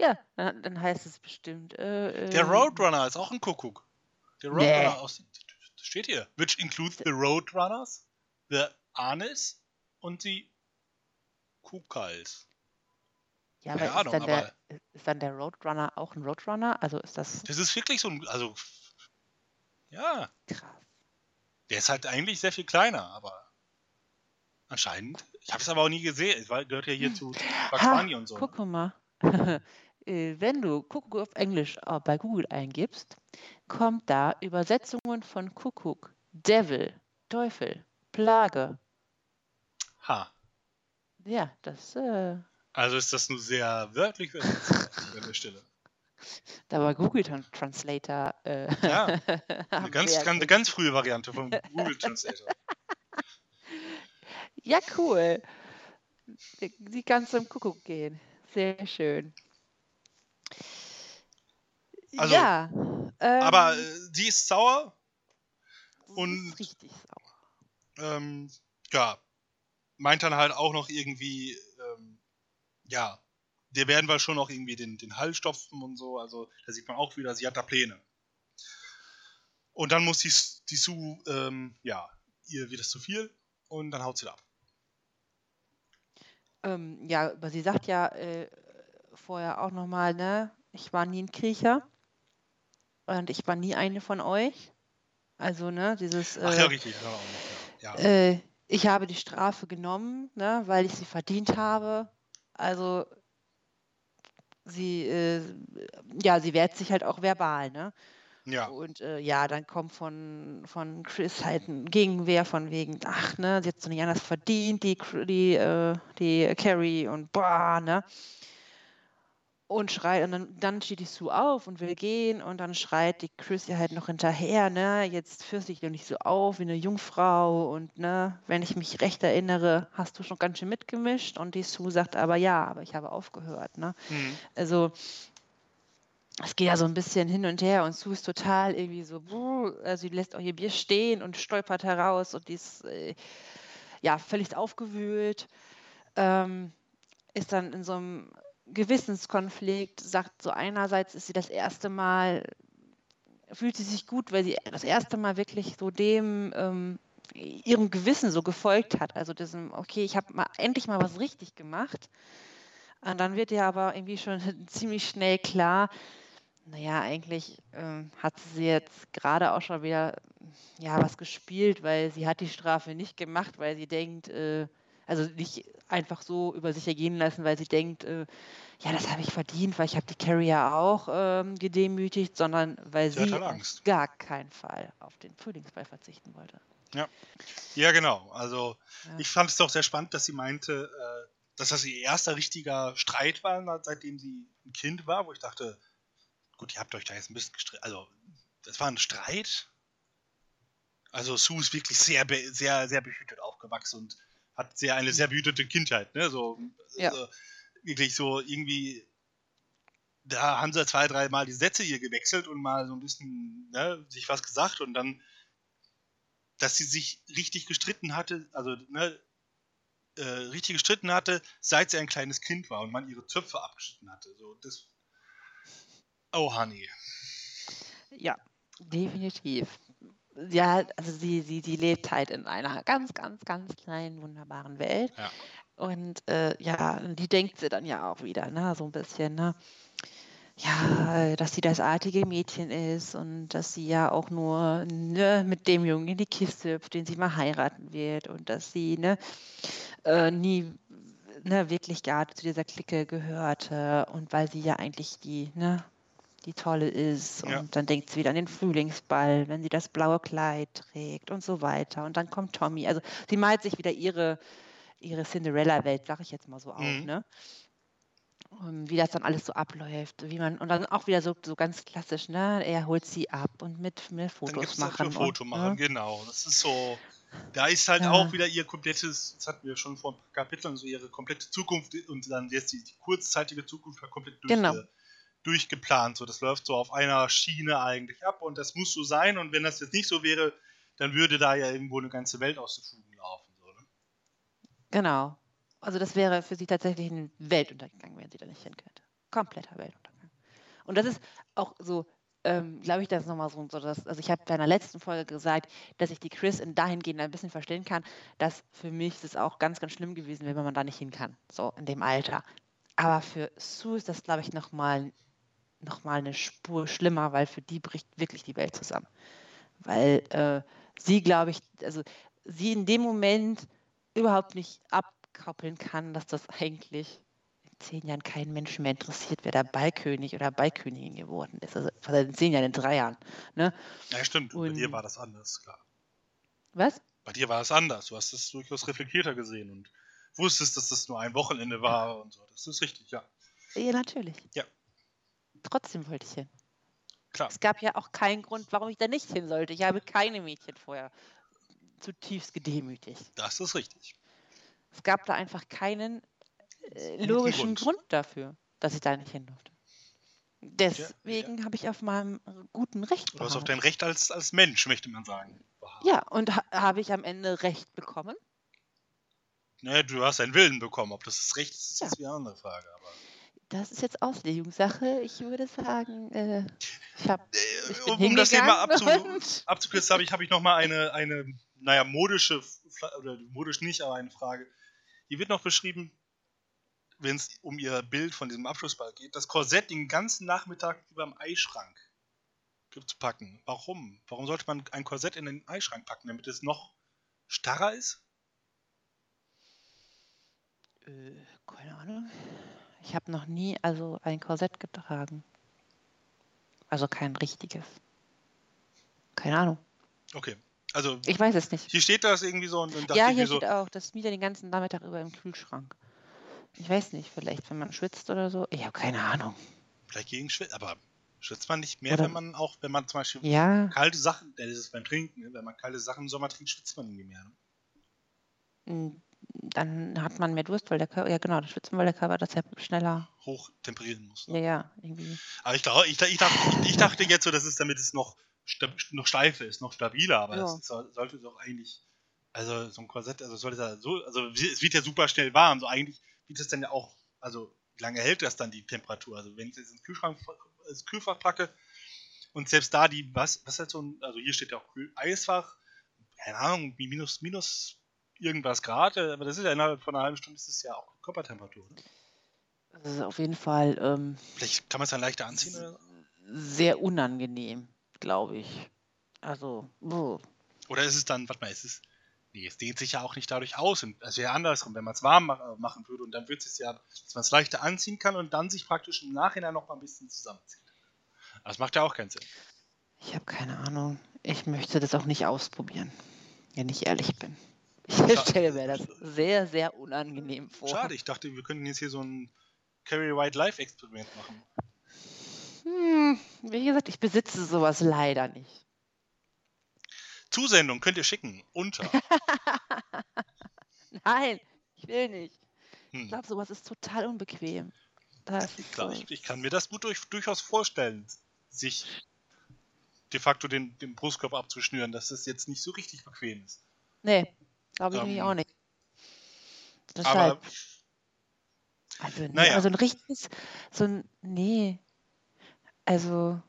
Ja, dann, heißt es bestimmt. Äh, Der äh, Roadrunner ist auch ein Kuckuck. Der Nee. Roadrunner aus. Das steht hier. Which includes the Roadrunners, the Anis und die Kukals. Ja, keine aber, Ahnung, ist, dann der, ist dann der Roadrunner auch ein Roadrunner? Also ist das Das ist wirklich so ein. Also. Ja, krass. der ist halt eigentlich sehr viel kleiner, aber. Anscheinend. Ich habe es aber auch nie gesehen. Es gehört ja hier zu Bunny und so. Guck mal. Äh, Wenn du Kuckuck auf Englisch äh, bei Google eingibst, kommt da Übersetzungen von Kuckuck, Devil, Teufel, Plage. Ha. Ja, das, äh, Also ist das nur sehr wörtlich übersetzt an der Stelle. da war Google Tran- Translator. Äh, Ja, Eine ganz, ganz, ganz frühe Variante vom Google Translator. Ja, cool. Sie kann zum Kuckuck gehen. Sehr schön. Also, ja. Ähm, Aber äh, sie ist sauer und- ist richtig sauer. ähm, ja, meint dann halt auch noch irgendwie, ähm, ja, der werden wir schon noch irgendwie den, den Hals stopfen und so. Also da sieht man auch wieder, sie hat da Pläne. Und dann muss die, die Sue, ähm, ja, ihr wird es zu viel und dann haut sie da ab. Ähm, ja, aber sie sagt ja äh, vorher auch nochmal, ne, ich war nie ein Kriecher und ich war nie eine von euch. Also, ne, dieses, Ach ja, äh, richtig. wir auch noch, Ja. Ja. äh, ich habe die Strafe genommen, ne, weil ich sie verdient habe. Also, sie, äh, ja, sie wehrt sich halt auch verbal, ne? Ja. Und äh, ja, dann kommt von, von Chris halt ein Gegenwehr von wegen, ach, ne, sie hat so nicht anders verdient, die, die, äh, die Carrie und boah, ne? Und schreit, und dann, dann steht die Sue auf und will gehen und dann schreit die Chris ihr halt noch hinterher, ne, jetzt führst dich doch nicht so auf wie eine Jungfrau und ne, wenn ich mich recht erinnere, hast du schon ganz schön mitgemischt und die Sue sagt aber ja, aber ich habe aufgehört, ne? Hm. Also es geht ja so ein bisschen hin und her und Sue ist total irgendwie so, also sie lässt auch ihr Bier stehen und stolpert heraus und die ist äh, ja völlig aufgewühlt, ähm, ist dann in so einem Gewissenskonflikt, sagt so einerseits ist sie das erste Mal fühlt sie sich gut, weil sie das erste Mal wirklich so dem ähm, ihrem Gewissen so gefolgt hat. Also diesem, okay, ich habe mal endlich mal was richtig gemacht. Und dann wird ihr aber irgendwie schon ziemlich schnell klar, naja, eigentlich ähm, hat sie jetzt gerade auch schon wieder ja, was gespielt, weil sie hat die Strafe nicht gemacht, weil sie denkt, äh, also nicht einfach so über sich ergehen lassen, weil sie denkt, äh, ja, das habe ich verdient, weil ich habe die Carrier auch ähm, gedemütigt, sondern weil sie, sie auf gar keinen Fall auf den Frühlingsball verzichten wollte. Ja, ja genau. Also ja. ich fand es doch sehr spannend, dass sie meinte, äh, dass das ihr erster richtiger Streit war, seitdem sie ein Kind war, wo ich dachte, gut, ihr habt euch da jetzt ein bisschen gestritten. Also, das war ein Streit. Also, Sue ist wirklich sehr, sehr, sehr behütet aufgewachsen und hat sehr eine sehr behütete Kindheit, ne? So, ja. also, wirklich so irgendwie. Da haben sie zwei, drei Mal die Sätze hier gewechselt und mal so ein bisschen ne, sich was gesagt und dann, dass sie sich richtig gestritten hatte, also ne, äh, richtig gestritten hatte, seit sie ein kleines Kind war und man ihre Zöpfe abgeschnitten hatte. So, das Oh, Honey. Ja, definitiv. Ja, also sie, sie, sie lebt halt in einer ganz, ganz, ganz kleinen, wunderbaren Welt. Ja. Und äh, ja, die denkt sie dann ja auch wieder, ne, so ein bisschen, ne? Ja, dass sie das artige Mädchen ist und dass sie ja auch nur ne, mit dem Jungen in die Kiste hüpft, den sie mal heiraten wird und dass sie ne, äh, nie ne, wirklich gar zu dieser Clique gehörte und weil sie ja eigentlich die ne, die tolle ist. Und ja. dann denkt sie wieder an den Frühlingsball, wenn sie das blaue Kleid trägt und so weiter. Und dann kommt Tommy. Also sie malt sich wieder ihre, ihre Cinderella-Welt, sag ich jetzt mal so auf, mhm. ne? Und wie das dann alles so abläuft, wie man und dann auch wieder so, so ganz klassisch, ne? Er holt sie ab und mit, mit Fotos machen. Ein Foto und, machen, ne? genau. Das ist so. Da ist halt ja. auch wieder ihr komplettes, das hatten wir schon vor ein paar Kapiteln, so ihre komplette Zukunft und dann jetzt die, die kurzzeitige Zukunft komplett durch, genau durchgeplant. So, das läuft so auf einer Schiene eigentlich ab und das muss so sein. Und wenn das jetzt nicht so wäre, dann würde da ja irgendwo eine ganze Welt aus den Fugen laufen. So, ne? Genau. Also das wäre für sie tatsächlich ein Weltuntergang, wenn sie da nicht hin könnte. Kompletter Weltuntergang. Und das ist auch so, ähm, glaube ich, das ist nochmal so, so dass, also ich habe in der letzten Folge gesagt, dass ich die Chris in dahingehend ein bisschen verstehen kann, dass für mich es auch ganz, ganz schlimm gewesen wäre, wenn man da nicht hin kann, so in dem Alter. Aber für Sue ist das, glaube ich, nochmal noch mal eine Spur schlimmer, weil für die bricht wirklich die Welt zusammen. Weil äh, sie, glaube ich, also sie in dem Moment überhaupt nicht abkoppeln kann, dass das eigentlich in zehn Jahren keinen Menschen mehr interessiert, wer der Ballkönig oder Ballkönigin geworden ist. Also in zehn Jahren, in drei Jahren. Ne? Ja, stimmt. Und, bei dir war das anders, klar. Was? Bei dir war es anders. Du hast es durchaus reflektierter gesehen und wusstest, dass das nur ein Wochenende war und so. Das ist richtig, ja. Ja, natürlich. Ja. Trotzdem wollte ich hin. Klar. Es gab ja auch keinen Grund, warum ich da nicht hin sollte. Ich habe keine Mädchen vorher zutiefst gedemütigt. Das ist richtig. Es gab da einfach keinen äh, logischen Grund. Grund. dafür, dass ich da nicht hin durfte. Deswegen ja, ja. habe ich auf meinem guten Recht Du hast auf dein Recht als, als Mensch, möchte man sagen. Ja, und ha habe ich am Ende Recht bekommen? Naja, du hast deinen Willen bekommen. Ob das das Recht ist, ist ja. eine andere Frage. Aber das ist jetzt Auslegungssache. Ich würde sagen, äh, ich habe. Äh, um das Thema abzu abzukürzen, habe ich, hab ich nochmal eine, eine, naja, modische, oder modisch nicht, aber eine Frage. Hier wird noch beschrieben, wenn es um ihr Bild von diesem Abschlussball geht, das Korsett den ganzen Nachmittag über dem Eischrank zu packen. Warum? Warum sollte man ein Korsett in den Eischrank packen, damit es noch starrer ist? Äh, keine Ahnung. Ich habe noch nie also ein Korsett getragen. Also kein richtiges. Keine Ahnung. Okay. Also ich weiß es nicht. Hier steht das irgendwie so und, und Ja, hier steht so, auch, das Mieter den ganzen Nachmittag über im Kühlschrank. Ich weiß nicht, vielleicht wenn man schwitzt oder so. Ich habe keine Ahnung. Vielleicht gegen Schwitz, aber schwitzt man nicht mehr, oder wenn man auch, wenn man zum Beispiel ja. kalte Sachen, das ist beim Trinken, ne? wenn man kalte Sachen im Sommer trinkt, schwitzt man irgendwie mehr. Ne? Dann hat man mehr Durst, weil der Körper, ja genau, das schwitzen, weil der Körper das ja schneller hoch temperieren muss. Ne? Ja, ja, irgendwie. Aber ich, ich, ich, dachte, ich, dachte jetzt so, dass es damit es noch, noch steifer ist, noch stabiler, aber es sollte doch eigentlich, also so ein Korsett, also sollte da so, also es wird ja super schnell warm, so eigentlich wird es dann ja auch, also wie lange hält das dann die Temperatur? Also wenn ich es ins Kühlschrank, ins Kühlfach packe Und selbst da die, was, was halt so ein, also hier steht ja auch Eisfach, keine Ahnung, minus, minus irgendwas Grad, äh, aber das ist ja innerhalb von einer halben Stunde ist es ja auch Körpertemperatur. Ne? Das ist auf jeden Fall ähm, Vielleicht kann man es dann leichter anziehen oder so? sehr unangenehm, glaube ich. Also, oh. Oder ist es dann, warte mal, ist es. Nee, es dehnt sich ja auch nicht dadurch aus. Es wäre andersrum, wenn man es warm ma- machen würde und dann würde es ja, dass man es leichter anziehen kann und dann sich praktisch im Nachhinein noch mal ein bisschen zusammenzieht. Aber das macht ja auch keinen Sinn. ich habe keine Ahnung. Ich möchte das auch nicht ausprobieren, wenn ich ehrlich bin. Ich stelle mir das sehr, sehr unangenehm vor. Schade, ich dachte, wir könnten jetzt hier so ein Carry White Life Experiment machen. Hm, wie gesagt, ich besitze sowas leider nicht. Zusendung könnt ihr schicken unter. Nein, ich will nicht. Ich Hm. glaube, sowas ist total unbequem. Ist Klar, so. ich, ich kann mir das gut durch, durchaus vorstellen, sich de facto den, den Brustkorb abzuschnüren, dass das jetzt nicht so richtig bequem ist. Nee, glaube ich Ähm, nämlich auch nicht. Aber Deshalb, also, nee, naja. aber so ein richtiges, so ein, nee. Also,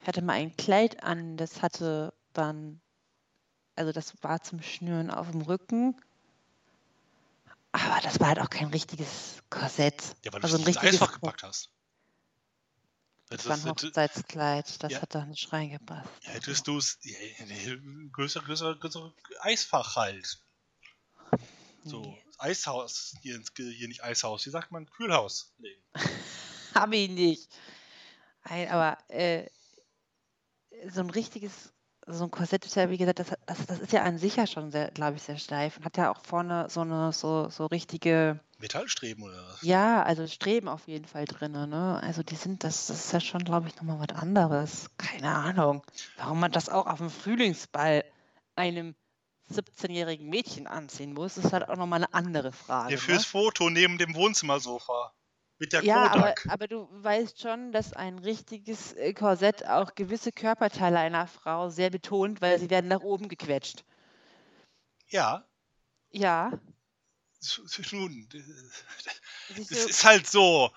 ich hatte mal ein Kleid an, das hatte dann, also das war zum Schnüren auf dem Rücken. Aber das war halt auch kein richtiges Korsett. ja, weil du also es ein nicht ins richtiges Eisfach gepackt hast. Das war ein Hochzeitskleid, das Ja. hat da nicht reingepasst. Hättest du es ja, ja, größer, größer, größer Eisfach halt. So, Nee. Eishaus, hier, hier nicht Eishaus, wie sagt man? Kühlhaus legen. Hab ich nicht. Ein, aber äh, so ein richtiges, so ein Korsett ist ja, wie gesagt, das, das, das ist ja an sich ja schon sehr, glaube ich, sehr steif und hat ja auch vorne so eine so, so richtige, Metallstreben oder was? ja, also Streben auf jeden Fall drin, ne? Also die sind, das, das ist ja schon, glaube ich, nochmal was anderes. Keine Ahnung, warum man das auch auf dem Frühlingsball einem 17-jährigen Mädchen anziehen muss, ist halt auch nochmal eine andere Frage. Ne? fürs Foto neben dem Wohnzimmersofa. Mit der Ja, aber, Kodak. aber du weißt schon, dass ein richtiges äh, Korsett auch gewisse Körperteile einer Frau sehr betont, weil sie werden nach oben gequetscht. Ja, Ja. nun, du, ist halt so.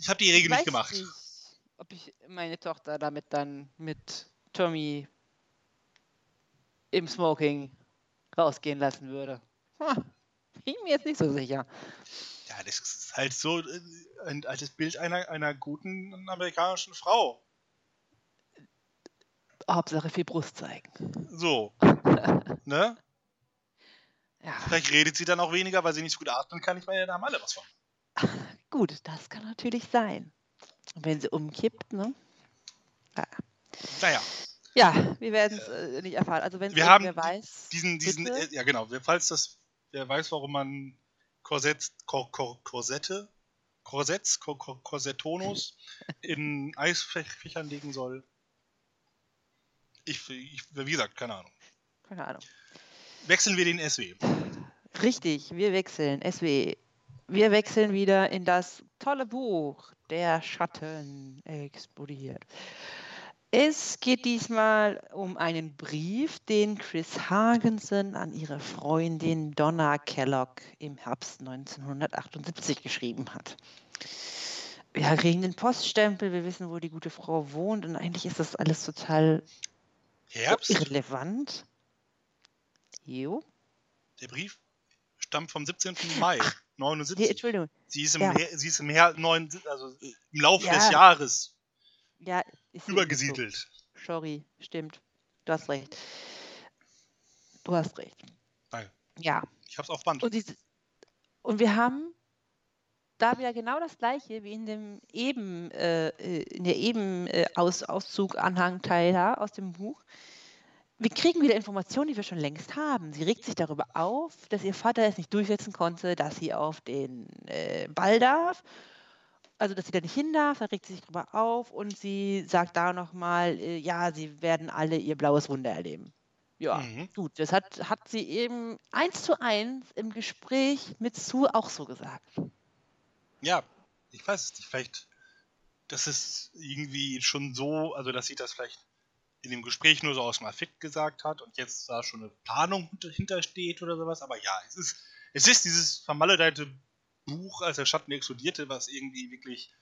Ich habe die Regel nicht weiß gemacht. nicht, ob ich meine Tochter damit dann mit Tommy im Smoking rausgehen lassen würde. Ha, bin mir jetzt nicht so sicher. Ja, das ist halt so äh, ein altes Bild einer, einer guten amerikanischen Frau. Hauptsache viel Brust zeigen. So. ne? Ja, Vielleicht redet sie dann auch weniger, weil sie nicht so gut atmen kann. Ich meine, da haben alle was von. gut, das kann natürlich sein. Und wenn sie umkippt, ne? Naja, Ja, wir werden es äh, nicht erfahren. Also wenn wir haben weiß, diesen, diesen, bitte? äh, ja genau, falls das, wer weiß, warum man Korsett, Kor, Kor, Korsette, Korsetts, Kor, Kor, Korsettonus in Eisfächern legen soll. Ich, ich, wie gesagt, keine Ahnung. keine Ahnung. Wechseln wir den SW. Richtig, wir wechseln. SW. Wir wechseln wieder in das tolle Buch Der Schatten explodiert. Es geht diesmal um einen Brief, den Chris Hagensen an ihre Freundin Donna Kellogg im Herbst 1978 geschrieben hat. Wir kriegen den Poststempel, wir wissen, wo die gute Frau wohnt und eigentlich ist das alles total Herbst, irrelevant. Jo. der Brief stammt vom 17. Mai Nee, 79. Entschuldigung. Sie ist im, Ja. Her- sie ist im, Her neun, also im Laufe Ja. des Jahres Ja, ist sie übergesiedelt. so. Sorry, stimmt. Du hast recht. Du hast recht. Danke. Ja. Ich hab's auf Band. Und, diese, und wir haben da wieder genau das gleiche wie in dem eben äh, äh, in der eben äh, Aus, Auszug Anhangteil da aus dem Buch. Wir kriegen wieder Informationen, die wir schon längst haben. Sie regt sich darüber auf, dass ihr Vater es nicht durchsetzen konnte, dass sie auf den äh, Ball darf. Also, dass sie da nicht hin darf, da regt sie sich darüber auf und sie sagt da nochmal, äh, ja, sie werden alle ihr blaues Wunder erleben. Ja, Mhm. gut, das hat, hat sie eben eins zu eins im Gespräch mit Sue auch so gesagt. Ja, ich weiß es nicht. Vielleicht, das ist irgendwie schon so, also dass sie das vielleicht in dem Gespräch nur so aus dem Affekt gesagt hat und jetzt da schon eine Planung hinter- hintersteht oder sowas. Aber ja, es ist, es ist dieses vermaledeite Buch, als der Schatten explodierte, was irgendwie wirklich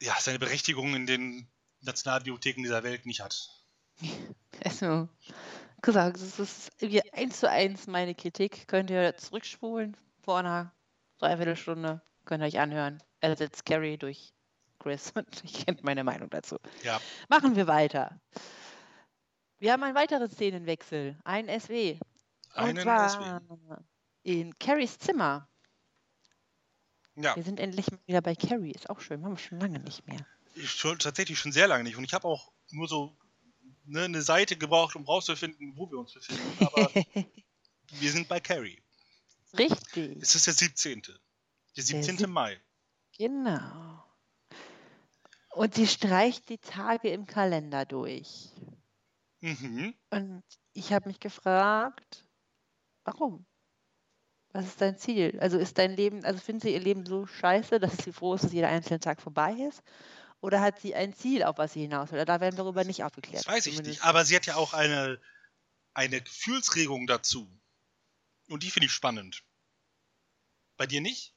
ja, seine Berechtigung in den Nationalbibliotheken dieser Welt nicht hat. Also, gesagt, das ist irgendwie eins zu eins meine Kritik. Könnt ihr zurückspulen vor einer Dreiviertelstunde. Könnt ihr euch anhören. Ersetzt Carrie durch Chris. Und ich kennt meine Meinung dazu. Ja. Machen wir weiter. Wir haben einen weiteren Szenenwechsel. Ein SW. Und Einen zwar SW. in Carries Zimmer. Ja, Wir sind endlich wieder bei Carrie. Ist auch schön. Haben wir schon lange nicht mehr. ich schon, tatsächlich schon sehr lange nicht. Und ich habe auch nur so ne, eine Seite gebraucht, um rauszufinden, wo wir uns befinden. Aber wir sind bei Carrie. Richtig. Es ist der 17. Der 17. sieb- Mai. Genau. Und sie streicht die Tage im Kalender durch. Mhm. Und ich habe mich gefragt, warum? Was ist dein Ziel? Also ist dein Leben, also findet sie ihr Leben so scheiße, dass sie froh ist, dass jeder einzelne Tag vorbei ist? Oder hat sie ein Ziel, auf was sie hinaus will? Da werden wir darüber nicht aufgeklärt. Das weiß ich Zumindest- nicht. Aber sie hat ja auch eine, eine Gefühlsregung dazu. Und die finde ich spannend. Bei dir nicht?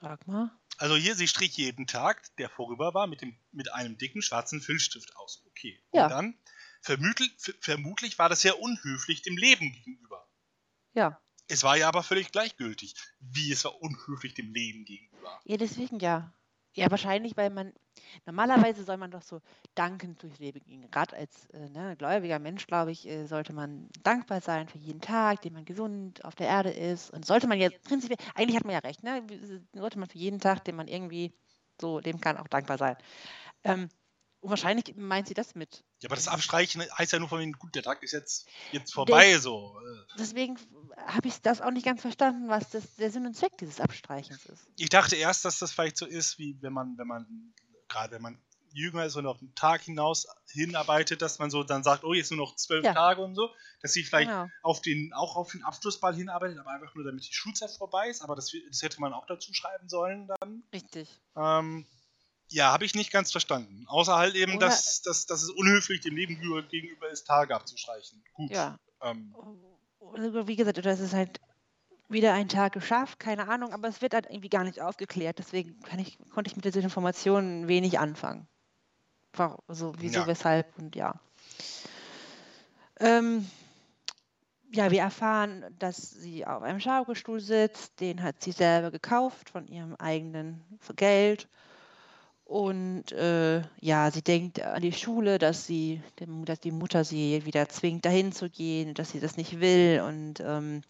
Sag mal. Also hier, sie strich jeden Tag, der vorüber war, mit, dem, mit einem dicken schwarzen Filzstift aus. Okay. Ja. Und dann, vermutlich, vermutlich war das ja unhöflich dem Leben gegenüber. Ja. Es war ja aber völlig gleichgültig, wie es war unhöflich dem Leben gegenüber. Ja, deswegen ja. Ja, wahrscheinlich, weil man, normalerweise soll man doch so dankend durchs Leben gehen. Gerade als äh, ne, gläubiger Mensch, glaube ich, äh, sollte man dankbar sein für jeden Tag, den man gesund auf der Erde ist. Und sollte man jetzt prinzipiell, eigentlich hat man ja recht, ne? Sollte man für jeden Tag, den man irgendwie so leben kann, auch dankbar sein. Ähm, und wahrscheinlich meint sie das mit. Ja, aber das Abstreichen heißt ja nur von wegen, gut, der Tag ist jetzt, jetzt vorbei, so. Äh, Deswegen habe ich das auch nicht ganz verstanden, was das, der Sinn und Zweck dieses Abstreichens ist. Ich dachte erst, dass das vielleicht so ist, wie wenn man, wenn man, gerade wenn man jünger ist und auf den Tag hinaus hinarbeitet, dass man so dann sagt, oh, jetzt nur noch zwölf Ja. Tage und so, dass sie vielleicht Genau. auf den, auch auf den Abschlussball hinarbeitet, aber einfach nur damit die Schulzeit vorbei ist, aber das, das hätte man auch dazu schreiben sollen dann. Richtig. Ähm, ja, habe ich nicht ganz verstanden. Außer halt eben, Oder- dass, dass, dass es unhöflich dem Leben gegenüber- ist, Tage abzustreichen. Gut. Ja. Ähm, Oder wie gesagt, es ist halt wieder ein Tag geschafft, keine Ahnung, aber es wird halt irgendwie gar nicht aufgeklärt. Deswegen kann ich, konnte ich mit dieser Information wenig anfangen. Warum, also wieso, Ja. weshalb und ja. Ähm, ja, wir erfahren, dass sie auf einem Schaukelstuhl sitzt. Den hat sie selber gekauft von ihrem eigenen Geld. Und äh, ja, sie denkt an die Schule, dass sie, dass die Mutter sie wieder zwingt, dahin zu gehen, dass sie das nicht will. Und ähm,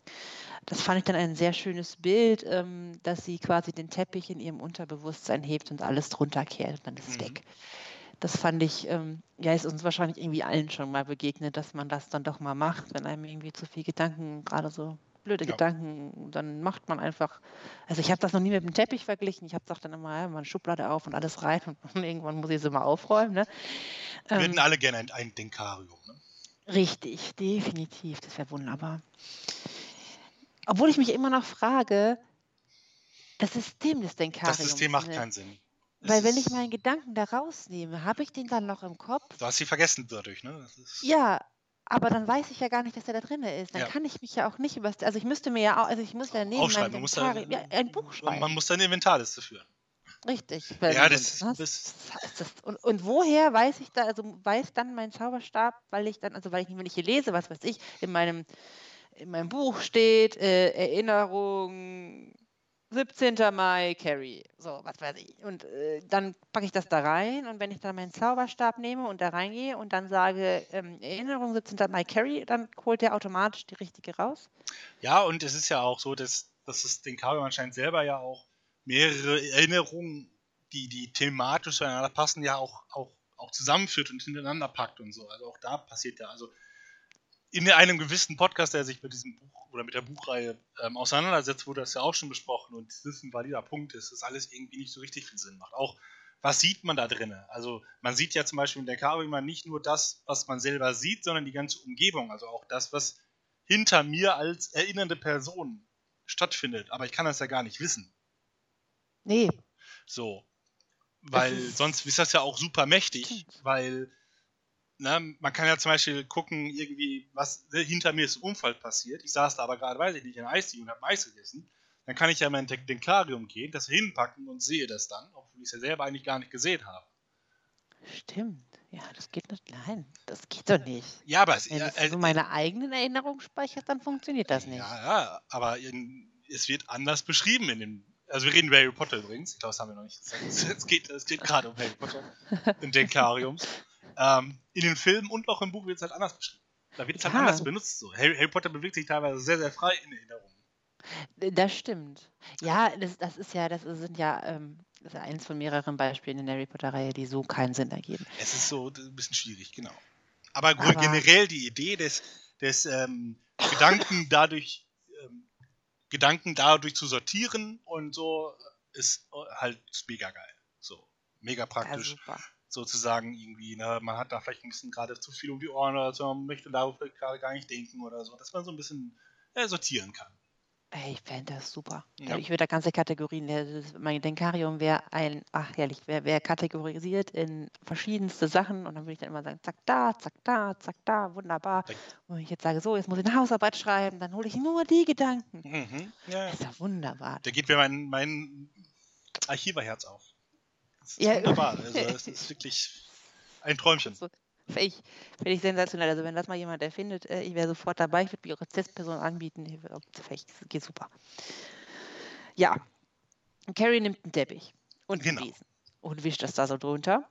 das fand ich dann ein sehr schönes Bild, ähm, dass sie quasi den Teppich in ihrem Unterbewusstsein hebt und alles drunter kehrt und dann ist es Mhm. weg. Das fand ich, ähm, ja, ist uns wahrscheinlich irgendwie allen schon mal begegnet, dass man das dann doch mal macht, wenn einem irgendwie zu viel Gedanken, gerade so blöde Ja. Gedanken, dann macht man einfach. Also ich habe das noch nie mit dem Teppich verglichen. Ich habe gesagt dann immer, ja, mal eine Schublade auf und alles rein und irgendwann muss ich sie mal aufräumen. Ne? wir Ähm, hätten alle gerne ein, ein Denkarium. Ne? Richtig, definitiv. Das wäre wunderbar. Obwohl ich mich immer noch frage, das System des Denkariums. Das System macht ne? keinen Sinn. Weil wenn ich meinen Gedanken da rausnehme, habe ich den dann noch im Kopf? Du hast sie vergessen dadurch, ne? Ja, aber dann weiß ich ja gar nicht, dass er da drin ist. Dann Ja. kann ich mich ja auch nicht über also ich müsste mir ja auch, also ich muss ja neben aufschreiben. Man muss da, ja, ein Buch schreiben. Man muss da eine Inventarliste führen. Richtig. Ja, und das- das- heißt das? Und, und woher weiß ich da, also weiß dann mein Zauberstab, weil ich dann, also weil ich, wenn ich hier lese, was weiß ich, in meinem, in meinem Buch steht, äh, Erinnerung 17. Mai, Carrie, so, was weiß ich. Und äh, dann packe ich das da rein und wenn ich dann meinen Zauberstab nehme und da reingehe und dann sage, ähm, Erinnerung 17. Mai, Carrie, dann holt der automatisch die richtige raus. Ja, und es ist ja auch so, dass, dass es den Kabel anscheinend selber ja auch mehrere Erinnerungen, die, die thematisch zueinander passen, ja auch, auch, auch zusammenführt und hintereinander packt und so. Also auch da passiert ja, also in einem gewissen Podcast, der sich mit diesem Buch oder mit der Buchreihe ähm, auseinandersetzt, wurde das ja auch schon besprochen und das ist ein valider Punkt, ist, dass alles irgendwie nicht so richtig viel Sinn macht. Auch was sieht man da drin? Also man sieht ja zum Beispiel in der Kabel immer nicht nur das, was man selber sieht, sondern die ganze Umgebung, also auch das, was hinter mir als erinnernde Person stattfindet. Aber ich kann das ja gar nicht wissen. Nee, So. Weil sonst ist das ja auch super mächtig, weil ne, man kann ja zum Beispiel gucken, irgendwie, was ne, hinter mir ist ein Unfall passiert. Ich saß da aber gerade, weiß ich nicht, in der Eisdiele und habe Eis gegessen. Dann kann ich ja in mein Denkarium gehen, das hinpacken und sehe das dann, obwohl ich es ja selber eigentlich gar nicht gesehen habe. Stimmt. Ja, das geht nicht. Nein, das geht doch nicht. Ja, aber es, Wenn es äh, so meine eigenen Erinnerungen speichert, dann funktioniert das nicht. Ja, ja, aber in, es wird anders beschrieben in dem. Also wir reden über Harry Potter übrigens. Ich glaube, das haben wir noch nicht gesagt. Es, geht, es geht gerade um Harry Potter und Denkariums. Ähm, in den Filmen und auch im Buch wird es halt anders beschrieben. Da wird es halt Ja. anders benutzt. So. Harry, Harry Potter bewegt sich teilweise sehr, sehr frei in Erinnerungen. Äh, Das stimmt. Ja, das, das ist ja, das sind ja, ähm, das ist ja eins von mehreren Beispielen in der Harry Potter-Reihe, die so keinen Sinn ergeben. Es ist so ein bisschen schwierig, genau. Aber, Aber- generell die Idee des, des ähm, Gedanken dadurch, ähm, Gedanken dadurch zu sortieren und so ist äh, halt mega geil. So, mega Ja, praktisch. Sozusagen irgendwie, ne, man hat da vielleicht ein bisschen gerade zu viel um die Ohren oder so, man möchte da gerade gar nicht denken oder so, dass man so ein bisschen äh, sortieren kann. Ey, ich fände das super. Ja. Ich würde da ganze Kategorien, mein Denkarium wäre ein, ach herrlich, wäre wär kategorisiert in verschiedenste Sachen und dann würde ich dann immer sagen, zack da, zack da, zack da, wunderbar. Und wenn ich jetzt sage, so, jetzt muss ich eine Hausarbeit schreiben, dann hole ich nur die Gedanken. Mhm. Ja, Das ist ja wunderbar. da geht mir mein, mein Archiverherz auf. Das ist Ja. wunderbar. Also, es ist wirklich ein Träumchen. So, Fände ich, fänd ich sensationell. Also wenn das mal jemand erfindet, äh, ich wäre sofort dabei. Ich würde mich auch als Testperson anbieten. Das geht super. Ja, Carrie nimmt einen Teppich und einen Genau. Besen und wischt das da so drunter.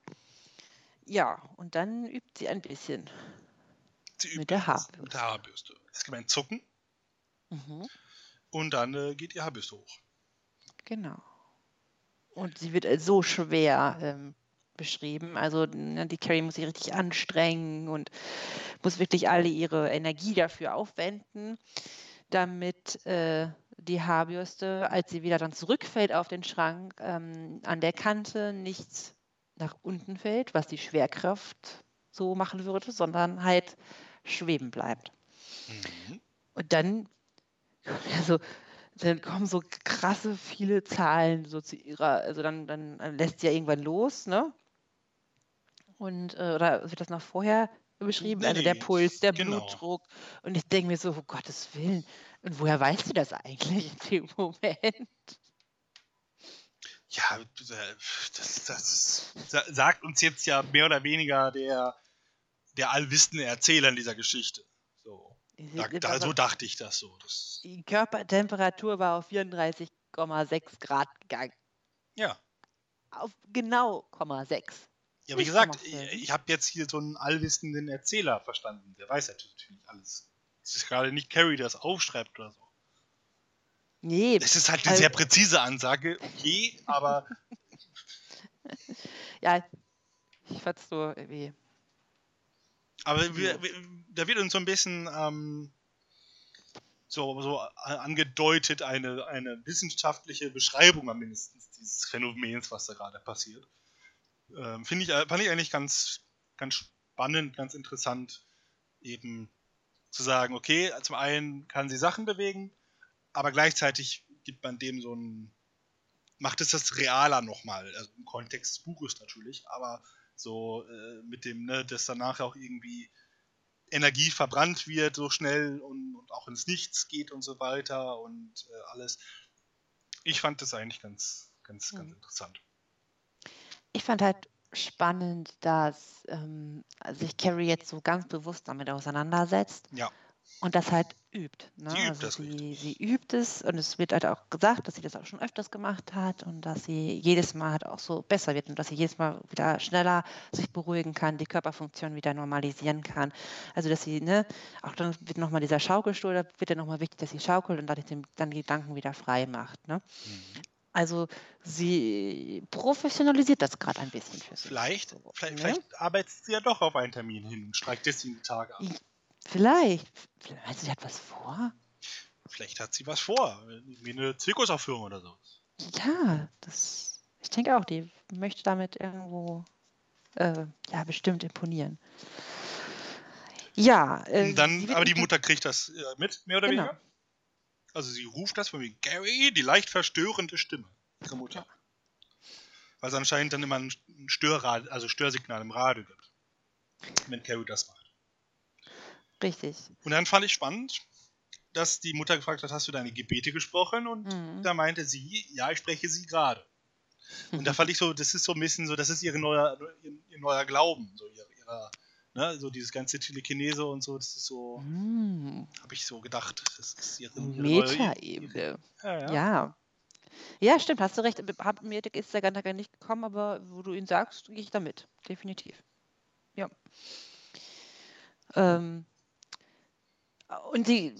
Ja, und dann übt sie ein bisschen. Sie Mit übt der das Haarbürste. Mit der Haarbürste. Es gibt ein Zucken Mhm, und dann äh, geht die Haarbürste hoch. genau. Und sie wird als so schwer ähm, beschrieben. Also ne, die Carrie muss sich richtig anstrengen und muss wirklich alle ihre Energie dafür aufwenden, damit äh, die Haarbürste, als sie wieder dann zurückfällt auf den Schrank, ähm, an der Kante nicht nach unten fällt, was die Schwerkraft so machen würde, sondern halt schweben bleibt. Mhm. Und dann, also, dann kommen so krasse viele Zahlen so zu ihrer, also dann, dann lässt sie ja irgendwann los, ne? Und, äh, oder wird das noch vorher beschrieben? Nee, also der Puls, der genau. Blutdruck. Und ich denke mir so, um Gottes Willen. Und woher weiß sie das eigentlich in dem Moment? Ja, äh, das, das sa- sagt uns jetzt ja mehr oder weniger der, der allwissende Erzähler in dieser Geschichte. So, da, da, so dachte ich das so. Das, Die Körpertemperatur war auf 34,6 Grad gegangen. ja. Auf genau 0,6. Ja, wie Nicht gesagt, ich, ich habe jetzt hier so einen allwissenden Erzähler verstanden. Der weiß natürlich alles. Es ist gerade nicht Carrie, der das aufschreibt oder so. Nee, Es ist halt eine Also- sehr präzise Ansage, okay, aber ja, ich fand's so irgendwie. Aber wir, wir, da wird uns so ein bisschen ähm, so, so a- angedeutet, eine, eine wissenschaftliche Beschreibung am mindestens dieses Phänomens, was da gerade passiert. Ähm, Finde ich, äh, fand ich eigentlich ganz, ganz spannend, ganz interessant, eben zu sagen, okay, zum einen kann sie Sachen bewegen, aber gleichzeitig gibt man dem so ein, macht es das realer nochmal, also im Kontext des Buches natürlich, aber so äh, mit dem, ne, dass danach auch irgendwie Energie verbrannt wird so schnell und, und auch ins Nichts geht und so weiter und äh, alles. Ich fand das eigentlich ganz, ganz, ganz Mhm. interessant. Ich fand halt spannend, dass ähm, sich Carrie jetzt so ganz bewusst damit auseinandersetzt Ja. Und das halt übt. Ne? Sie übt also sie, sie übt es und es wird halt auch gesagt, dass sie das auch schon öfters gemacht hat und dass sie jedes Mal halt auch so besser wird und dass sie jedes Mal wieder schneller sich beruhigen kann, die Körperfunktion wieder normalisieren kann. Also dass sie, ne, auch dann wird nochmal dieser Schaukelstuhl, da wird ja nochmal wichtig, dass sie schaukelt und dadurch den, dann die Gedanken wieder frei macht. Ne? Mhm. Also sie professionalisiert das gerade ein bisschen für sich. Vielleicht, vielleicht, ne? vielleicht arbeitet sie ja doch auf einen Termin hin und streikt deswegen die Tage ab. Vielleicht. Vielleicht sie hat was vor? Vielleicht hat sie was vor, wie eine Zirkusaufführung oder so. Ja, das. Ich denke auch, die möchte damit irgendwo äh, ja bestimmt imponieren. Ja, äh, dann, aber die Mutter kriegt das äh, mit, mehr oder Genau. weniger. Also sie ruft das von mir, Gary, die leicht verstörende Stimme ihrer Mutter. Weil es anscheinend dann immer ein ein Störrad, also Störsignal im Radio gibt. Wenn Carrie das macht. Richtig. Und dann fand ich spannend, dass die Mutter gefragt hat, hast du deine Gebete gesprochen? Und Mhm. da meinte sie, ja, ich spreche sie gerade. Und da fand ich so, das ist so ein bisschen so, das ist ihre neuer, ihr, ihr neuer Glauben, so ihre, ihrer, ne, so dieses ganze Telekinese und so, das ist so, Mm, habe ich so gedacht, das ist ihre, ihre Metaebene. ja, ja. Ja. Ja, stimmt, hast du recht. Hab, mir ist der Gedanke nicht gekommen, aber wo du ihn sagst, gehe ich damit. Definitiv. Ja. Ähm, und sie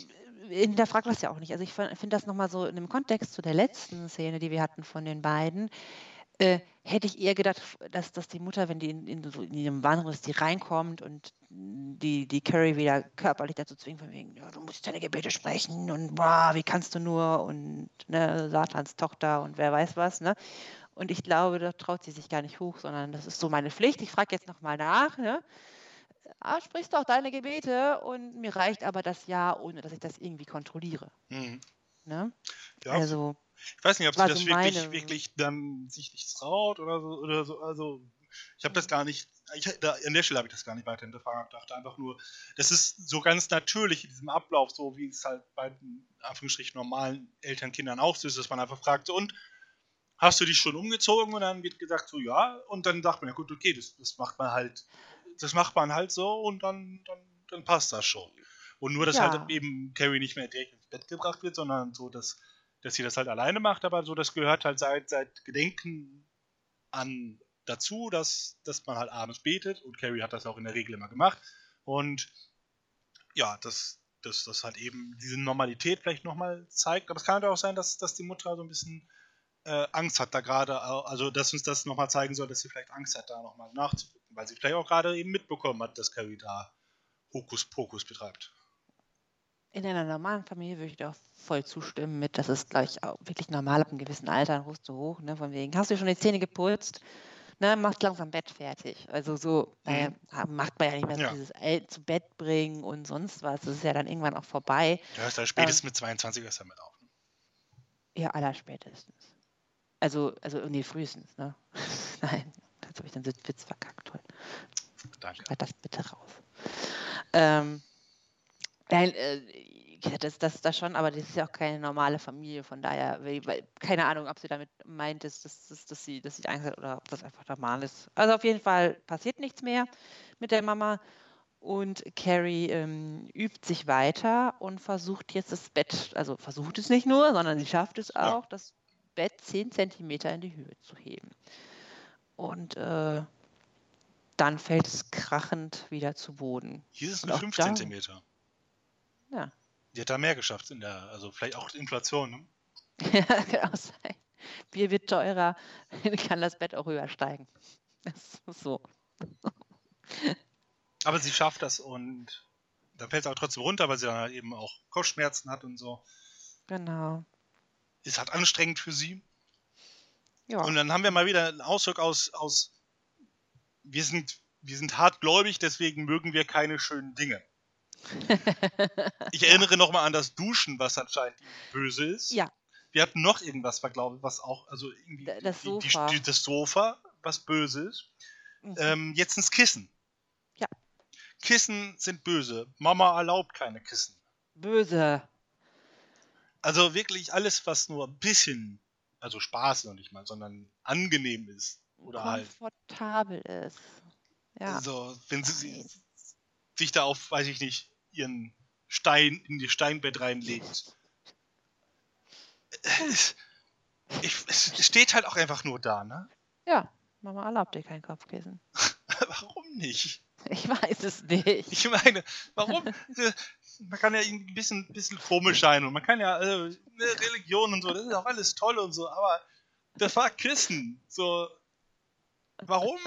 hinterfragt das ja auch nicht. Also ich finde das nochmal so in dem Kontext zu der letzten Szene, die wir hatten von den beiden, äh, hätte ich eher gedacht, dass, dass die Mutter, wenn die in, in, so in ihrem Wahnsinn ist, die reinkommt und die, die Carrie wieder körperlich dazu zwingt, von wegen, ja, du musst deine Gebete sprechen und boah, wie kannst du nur und ne, Satans Tochter und wer weiß was, ne? Und ich glaube, da traut sie sich gar nicht hoch, sondern das ist so meine Pflicht. Ich frage jetzt nochmal nach, ne? Ah, sprichst doch deine Gebete und mir reicht aber das Ja, ohne dass ich das irgendwie kontrolliere. Mhm. Ne? ja Also, Ich weiß nicht, ob sie das so wirklich, meine- wirklich dann sich nicht traut oder so. Oder so. Also, ich habe das gar nicht, ich, da, an der Stelle habe ich das gar nicht weiter hinterfragt. Ich dachte einfach nur, das ist so ganz natürlich in diesem Ablauf, so wie es halt bei Anführungsstrichen normalen Elternkindern auch so ist, dass man einfach fragt, so, und hast du dich schon umgezogen? Und dann wird gesagt, so ja. Und dann sagt man, ja gut, okay, das, das macht man halt, das macht man halt so und dann, dann, dann passt das schon. Und nur, dass Ja. halt eben Carrie nicht mehr direkt ins Bett gebracht wird, sondern so, dass dass sie das halt alleine macht, aber so, das gehört halt seit, seit Gedenken an dazu, dass, dass man halt abends betet. Und Carrie hat das auch in der Regel immer gemacht. Und ja, dass dass das halt eben diese Normalität vielleicht nochmal zeigt, aber es kann halt auch sein, dass, dass die Mutter so ein bisschen äh, Angst hat da gerade, also dass uns das nochmal zeigen soll, dass sie vielleicht Angst hat, da nochmal nachzugucken, weil sie vielleicht auch gerade eben mitbekommen hat, dass Carrie da Hokuspokus betreibt. in einer normalen Familie würde ich dir auch voll zustimmen mit, das ist, glaube ich, auch wirklich normal ab einem gewissen Alter, dann rufst du hoch, ne, von wegen, hast du schon die Zähne geputzt? Ne, machst langsam Bett fertig. Also so, naja, ha- macht man ja nicht mehr so Ja. dieses El zu Bett bringen und sonst was. Das ist ja dann irgendwann auch vorbei. Ja, ist da spätestens mit 22 ist damit. Ne? Ja, allerspätestens. Also, also, nee, frühestens, ne? Nein, jetzt habe ich den Witz verkackt. Toll. Danke. Schneid das bitte raus. Ähm, nein, äh, ja, das, das, das schon, aber das ist ja auch keine normale Familie, von daher, weil, keine Ahnung, ob sie damit meint, dass, dass, dass, dass, sie, dass sie Angst hat oder ob das einfach normal ist. Also auf jeden Fall passiert nichts mehr mit der Mama und Carrie ähm, übt sich weiter und versucht jetzt das Bett, also versucht es nicht nur, sondern sie schafft es Ja. auch, das Bett 10 Zentimeter in die Höhe zu heben. Und äh, dann fällt es krachend wieder zu Boden. Hier ist es nur auch 5 da- Zentimeter. Ja. Die hat da mehr geschafft in der, also vielleicht auch Inflation, ne? Ja, kann auch sein. Bier wird teurer, kann das Bett auch höher steigen. Das ist so. Aber sie schafft das und dann fällt es auch trotzdem runter, weil sie dann halt eben auch Kopfschmerzen hat und so. Genau. Ist halt anstrengend für sie. Ja. Und dann haben wir mal wieder einen Ausdruck aus, aus wir sind, wir sind hartgläubig, deswegen mögen wir keine schönen Dinge. Ich erinnere nochmal an das Duschen, was anscheinend böse ist. Ja. Wir hatten noch irgendwas, war, glaube ich, was auch, also irgendwie das die, die, Sofa. die, das Sofa, was böse ist. Mhm. Ähm, jetzt ins Kissen. Ja. Kissen sind böse. Mama erlaubt keine Kissen. Böse. Also wirklich alles, was nur ein bisschen, also Spaß noch nicht mal, sondern angenehm ist. Oder halt. Komfortabel ist. Ja. Also, wenn sie Nein. sich da auf, weiß ich nicht, ihren Stein in die Steinbett reinlegt. Es, ich, es steht halt auch einfach nur da, ne? Ja, Mama erlaubt dir kein Kopfkissen. Warum nicht? Ich weiß es nicht. Ich meine, warum? Man kann ja irgendwie ein bisschen, bisschen komisch sein und man kann ja äh, ne, Religion und so, das ist auch alles toll und so, aber das war Kissen. So, warum?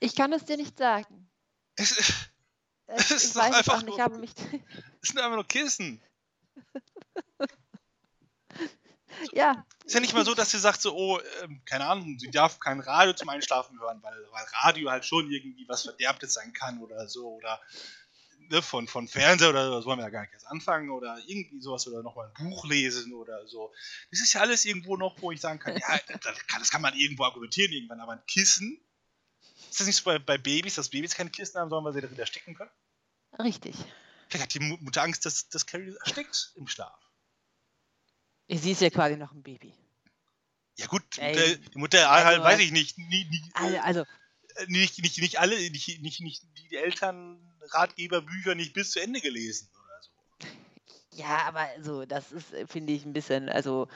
Ich kann es dir nicht sagen. Es, es Es, ist ich doch weiß es einfach nur- Ich habe mich. sind einfach nur Kissen. ja. Ist ja nicht mal so, dass sie sagt so, oh, ähm, keine Ahnung, sie darf kein Radio zum Einschlafen hören, weil, weil Radio halt schon irgendwie was Verderbtes sein kann oder so, oder ne, von, von Fernseher oder so, das wollen wir ja gar nicht erst anfangen, oder irgendwie sowas, oder nochmal ein Buch lesen oder so. Das ist ja alles irgendwo noch, wo ich sagen kann, ja, das kann, das kann man irgendwo argumentieren irgendwann, aber ein Kissen, ist das nicht so bei, bei Babys, dass Babys keine Kissen haben sollen, weil sie darin ersticken können? Richtig. Vielleicht hat die Mu- Mutter Angst, dass, dass Carrie erstickt im Schlaf. Sie ist ja quasi noch ein Baby. Ja gut, Ey, die Mutter halt, also weiß ich nicht, nie, nie, Also, also äh, nicht, nicht, nicht alle, nicht, nicht, nicht die Eltern Ratgeberbücher nicht bis zu Ende gelesen oder so. ja, aber so, das ist, äh, finde ich, ein bisschen, also,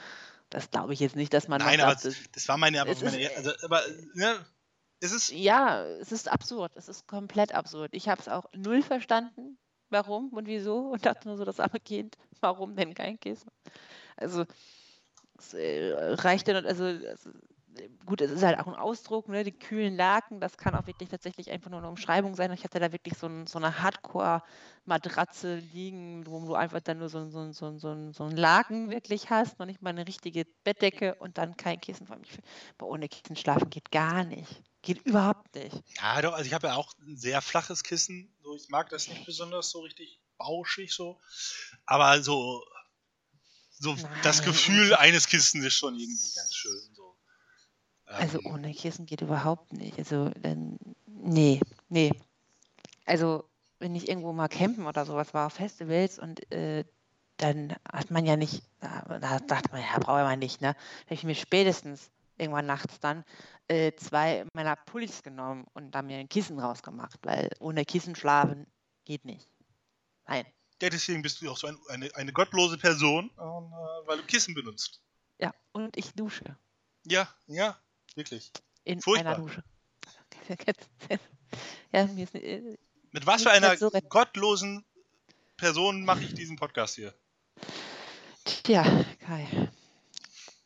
das glaube ich jetzt nicht, dass man Nein, aber sagt, das, war meine, aber Es meine ist, also, aber, ne, es ist, ja, es ist absurd, es ist komplett absurd. Ich habe es auch null verstanden, warum und wieso und dachte nur so, das arme Kind, warum denn kein Kissen? Also, es äh, reicht dann, also, es, äh, gut, es ist halt auch ein Ausdruck, ne, die kühlen Laken, das kann auch wirklich tatsächlich einfach nur eine Umschreibung sein. Ich hatte da wirklich so, ein, so eine Hardcore-Matratze liegen, wo du einfach dann nur so, so, so, so, ein- so ein Laken wirklich hast, noch nicht mal eine richtige Bettdecke und dann kein Kissen. Boah, ohne Kissen schlafen geht gar nicht. Geht überhaupt nicht. ja doch, also ich habe ja auch ein sehr flaches Kissen, so, ich mag das nicht besonders so richtig bauschig so, aber so, so das. Gefühl eines Kissens ist schon irgendwie ganz schön. Also Ähm, ohne Kissen geht überhaupt nicht. Also dann, nee, nee. Also wenn ich irgendwo mal campen oder sowas war, auf Festivals und äh, dann hat man ja nicht, da, da dachte man, ja, brauche man nicht, ne? Da habe ich mir spätestens irgendwann nachts dann äh, zwei meiner Pullis genommen und da mir ein Kissen rausgemacht, weil ohne Kissen schlafen geht nicht. Nein. Ja, deswegen bist du auch so ein, eine, eine gottlose Person, äh, weil du Kissen benutzt. Ja, und ich dusche Ja, ja, wirklich. in Furchtbar. einer Dusche. Ja, mir ist, äh, Mit was für einer so gottlosen Person mache ich diesen Podcast hier? Tja, Kai.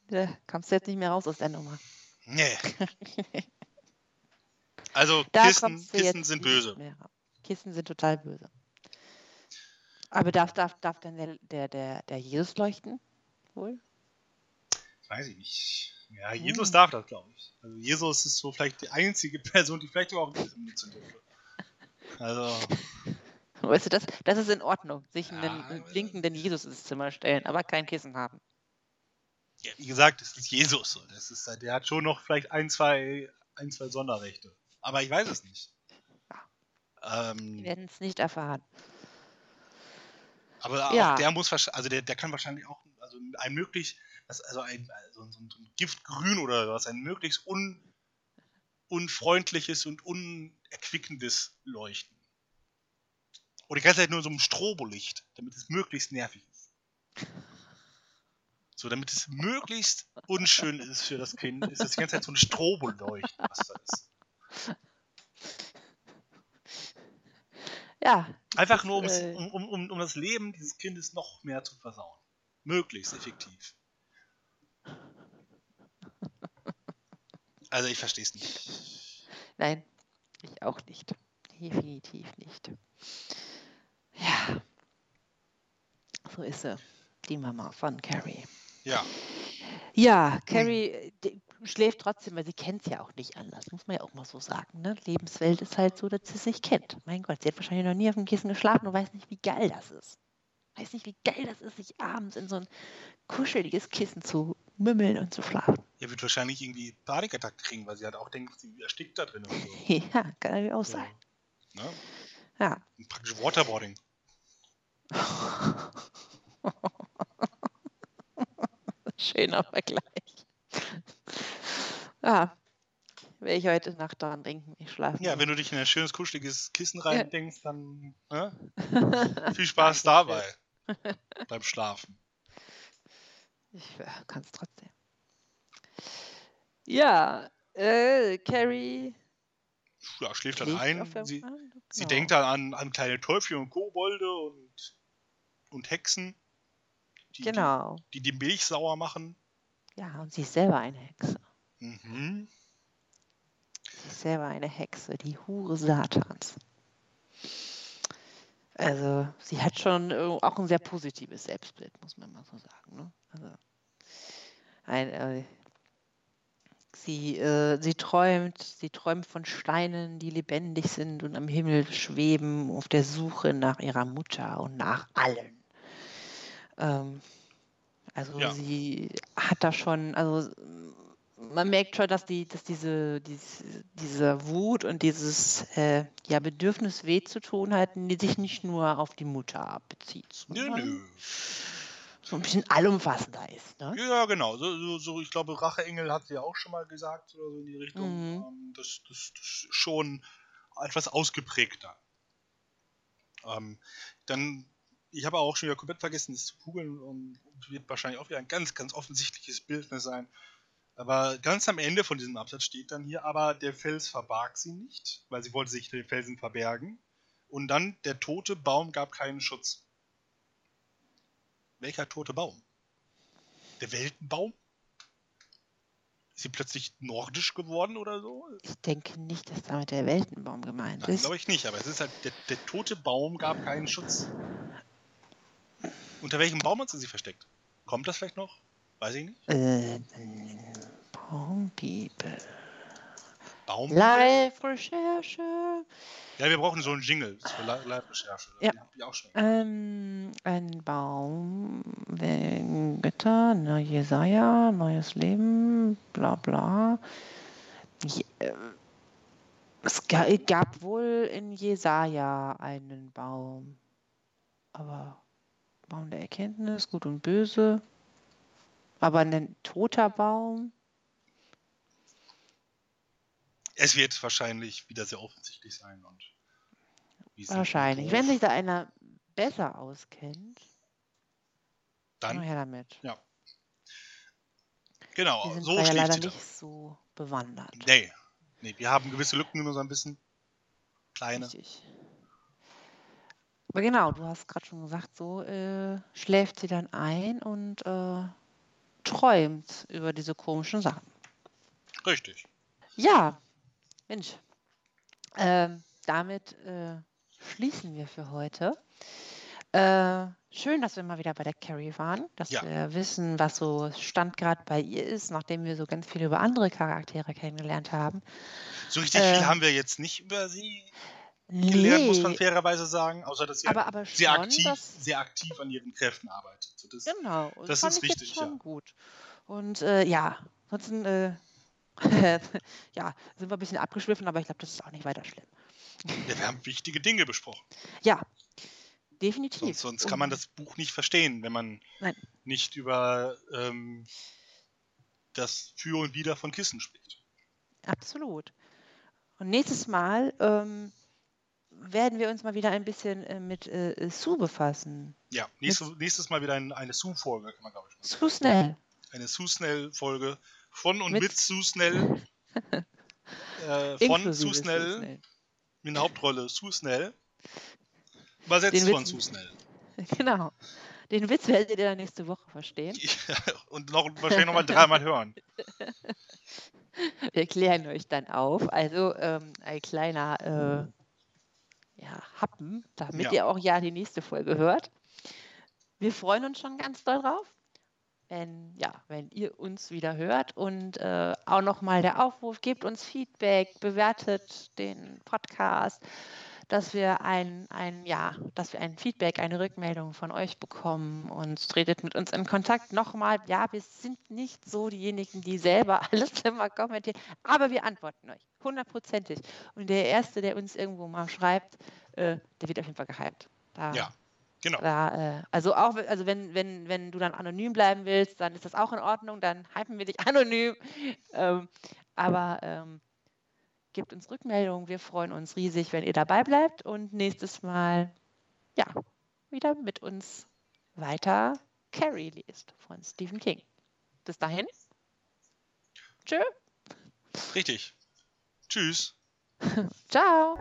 Da kommst du jetzt nicht mehr raus aus der Nummer. Nee. Also Da Kissen, Kissen sind böse. Kissen sind total böse. Aber darf, darf, darf dann der, der, der, der Jesus leuchten? Wohl? Weiß ich nicht. Ja, Jesus Hm. darf das, glaube ich. Also Jesus ist so vielleicht die einzige Person, die vielleicht auch benutzen dürfte. Also, Weißt du, das, das ist in Ordnung, sich einen Ja, einen blinkenden Jesus ins Zimmer stellen, aber kein Kissen haben. ja, wie gesagt, es ist Jesus. so. Das ist, der hat schon noch vielleicht ein, zwei, ein, zwei Sonderrechte. Aber ich weiß es nicht. Wir Ähm, werden es nicht erfahren. aber Ja. der muss wahrscheinlich, also der, der kann wahrscheinlich auch also ein möglichst, das- also ein, also so ein, Giftgrün oder was, ein möglichst un, unfreundliches und unerquickendes Leuchten. Oder die ganze Zeit nur so ein Strobolicht, damit es möglichst nervig ist. So, damit es möglichst unschön ist für das Kind, ist das die ganze Zeit so ein Stroboleuchten, was da ist. Ja, Einfach nur, um's- äh, um, um, um, um das Leben dieses Kindes noch mehr zu versauen. Möglichst effektiv. Also ich verstehe es nicht. nein, ich auch nicht. Definitiv nicht. Ja, so ist sie, die Mama von Carrie. Ja, Ja, Carrie die schläft trotzdem, weil sie kennt es ja auch nicht anders, muss man ja auch mal so sagen. Ne? Lebenswelt ist halt so, dass sie es nicht kennt. Mein Gott, sie hat wahrscheinlich noch nie auf dem Kissen geschlafen und weiß nicht, wie geil das ist. Weiß nicht, wie geil das ist, sich abends in so ein kuscheliges Kissen zu mümmeln und zu schlafen. er wird wahrscheinlich irgendwie Panikattack kriegen, weil sie halt auch denkt, sie erstickt da drin und so. Ja, kann natürlich auch so sein. ne? Ja. Praktisch Waterboarding. Schöner Vergleich. Ja, werde ich heute Nacht daran denken, ich schlafe. Ja, wenn du dich in ein schönes, kuscheliges Kissen rein denkst, dann ne? viel Spaß dabei. beim Schlafen. Ich kann es trotzdem. Ja, äh, Carrie Ja, schläft dann ein. Sie, Bank, sie genau. denkt dann an, an kleine Teufel und Kobolde und, und Hexen, die, Genau. die, die die Milch sauer machen. Ja, und sie ist selber eine Hexe. Mhm. Sie ist selber eine Hexe, die Hure Satans. Also, sie hat schon äh, auch ein sehr positives Selbstbild, muss man mal so sagen. Ne? Also, ein, äh, sie, äh, sie träumt, sie träumt von Steinen, die lebendig sind und am Himmel schweben, auf der Suche nach ihrer Mutter und nach allen. Ähm, also Ja. sie hat da schon, also man merkt schon, dass die, dass diese, diese, diese Wut und dieses äh, ja, Bedürfnis weh zu tun hat, die sich nicht nur auf die Mutter bezieht. Nö, nö. so ein bisschen allumfassender ist. Ne? Ja, genau. So, so, so, ich glaube, Racheengel hat sie ja auch schon mal gesagt oder so in die Richtung. Mhm. Ähm, das, das, das ist schon etwas ausgeprägter. Ähm, dann, ich habe auch schon wieder komplett vergessen, das zu googeln und wird wahrscheinlich auch wieder ein ganz, ganz offensichtliches Bildnis sein. Aber ganz am Ende von diesem Absatz steht dann hier, aber der Fels verbarg sie nicht, weil sie wollte sich den Felsen verbergen. Und dann, der tote Baum gab keinen Schutz. Welcher tote Baum? Der Weltenbaum? Ist sie plötzlich nordisch geworden oder so? Ich denke nicht, dass damit der Weltenbaum gemeint Nein, ist. glaube ich nicht, aber es ist halt, der, der tote Baum gab keinen Schutz. Unter welchem Baum hat sie sich versteckt? Kommt das vielleicht noch? Weiß ich nicht. Äh, Baumbibel. Baum? Live-Recherche. Ja, wir brauchen so einen Jingle für Li- Live-Recherche. Ja. Die hab ich auch schon. Ähm, ein Baum, wenn Götter, ne, Jesaja, neues Leben, bla bla. Je, äh, es ga, gab wohl in Jesaja einen Baum. Aber Baum der Erkenntnis, gut und böse. Aber ein toter Baum. Es wird wahrscheinlich wieder sehr offensichtlich sein. Und es Wahrscheinlich. Wenn sich da einer besser auskennt, dann, her damit. genau, Wir sind so ja leider nicht so bewandert. Nee. nee, wir haben gewisse Lücken so ein bisschen. Kleine. Richtig. Aber genau, du hast gerade schon gesagt, so äh, schläft sie dann ein und äh, träumt über diese komischen Sachen. Richtig. Ja, Mensch. Ähm, damit äh, schließen wir für heute. Äh, schön, dass wir mal wieder bei der Carrie waren, dass Ja. wir wissen, was so Stand gerade bei ihr ist, nachdem wir so ganz viel über andere Charaktere kennengelernt haben. So richtig Äh, viel haben wir jetzt nicht über sie gelernt, muss man Nee, fairerweise sagen, außer dass sie aber, aber sehr, schon, aktiv, dass, sehr aktiv an ihren Kräften arbeitet. So, das, Genau, Das fand ist ich jetzt richtig, schon ja. gut. Und äh, ja, ansonsten äh, ja, sind wir ein bisschen abgeschwiffen, aber ich glaube, das ist auch nicht weiter schlimm. ja, wir haben wichtige Dinge besprochen. Ja, definitiv. Sonst, sonst kann man das Buch nicht verstehen, wenn man Nein. nicht über ähm, das Für und Wider von Kissen spricht. Absolut. Und nächstes Mal ähm, werden wir uns mal wieder ein bisschen äh, mit äh, Sue befassen. Ja, nächste, nächstes Mal wieder ein, eine Sue-Folge, kann man glaube ich mal sagen. Sue Snell. Eine Sue-Snell-Folge von und Mit- mit, Sue Snell. äh, von Inklusive Sue Snell, Snell. in der Hauptrolle Sue Snell. Übersetzt von Witz- Sue Snell. Genau. Den Witz werdet ihr dann nächste Woche verstehen. und noch wahrscheinlich nochmal dreimal hören. Wir klären euch dann auf. Also ähm, ein kleiner äh, ja, Happen, damit Ja. ihr auch ja die nächste Folge hört. Wir freuen uns schon ganz doll drauf, wenn, ja, wenn ihr uns wieder hört. Und äh, auch nochmal der Aufruf, gebt uns Feedback, bewertet den Podcast, dass wir ein, ein, ja, dass wir ein Feedback, eine Rückmeldung von euch bekommen und tretet mit uns in Kontakt. Nochmal, ja, wir sind nicht so diejenigen, die selber alles immer kommentieren, aber wir antworten euch, hundertprozentig. Und der Erste, der uns irgendwo mal schreibt, äh, der wird auf jeden Fall gehypt. Da, Ja, genau. da, äh, also auch, also wenn, wenn, wenn du dann anonym bleiben willst, dann ist das auch in Ordnung, dann hypen wir dich anonym. Ähm, aber ähm, gebt uns Rückmeldung, wir freuen uns riesig, wenn ihr dabei bleibt und nächstes Mal, ja, wieder mit uns weiter Carrie liest von Stephen King. Bis dahin. Tschö. Richtig. Tschüss. Ciao.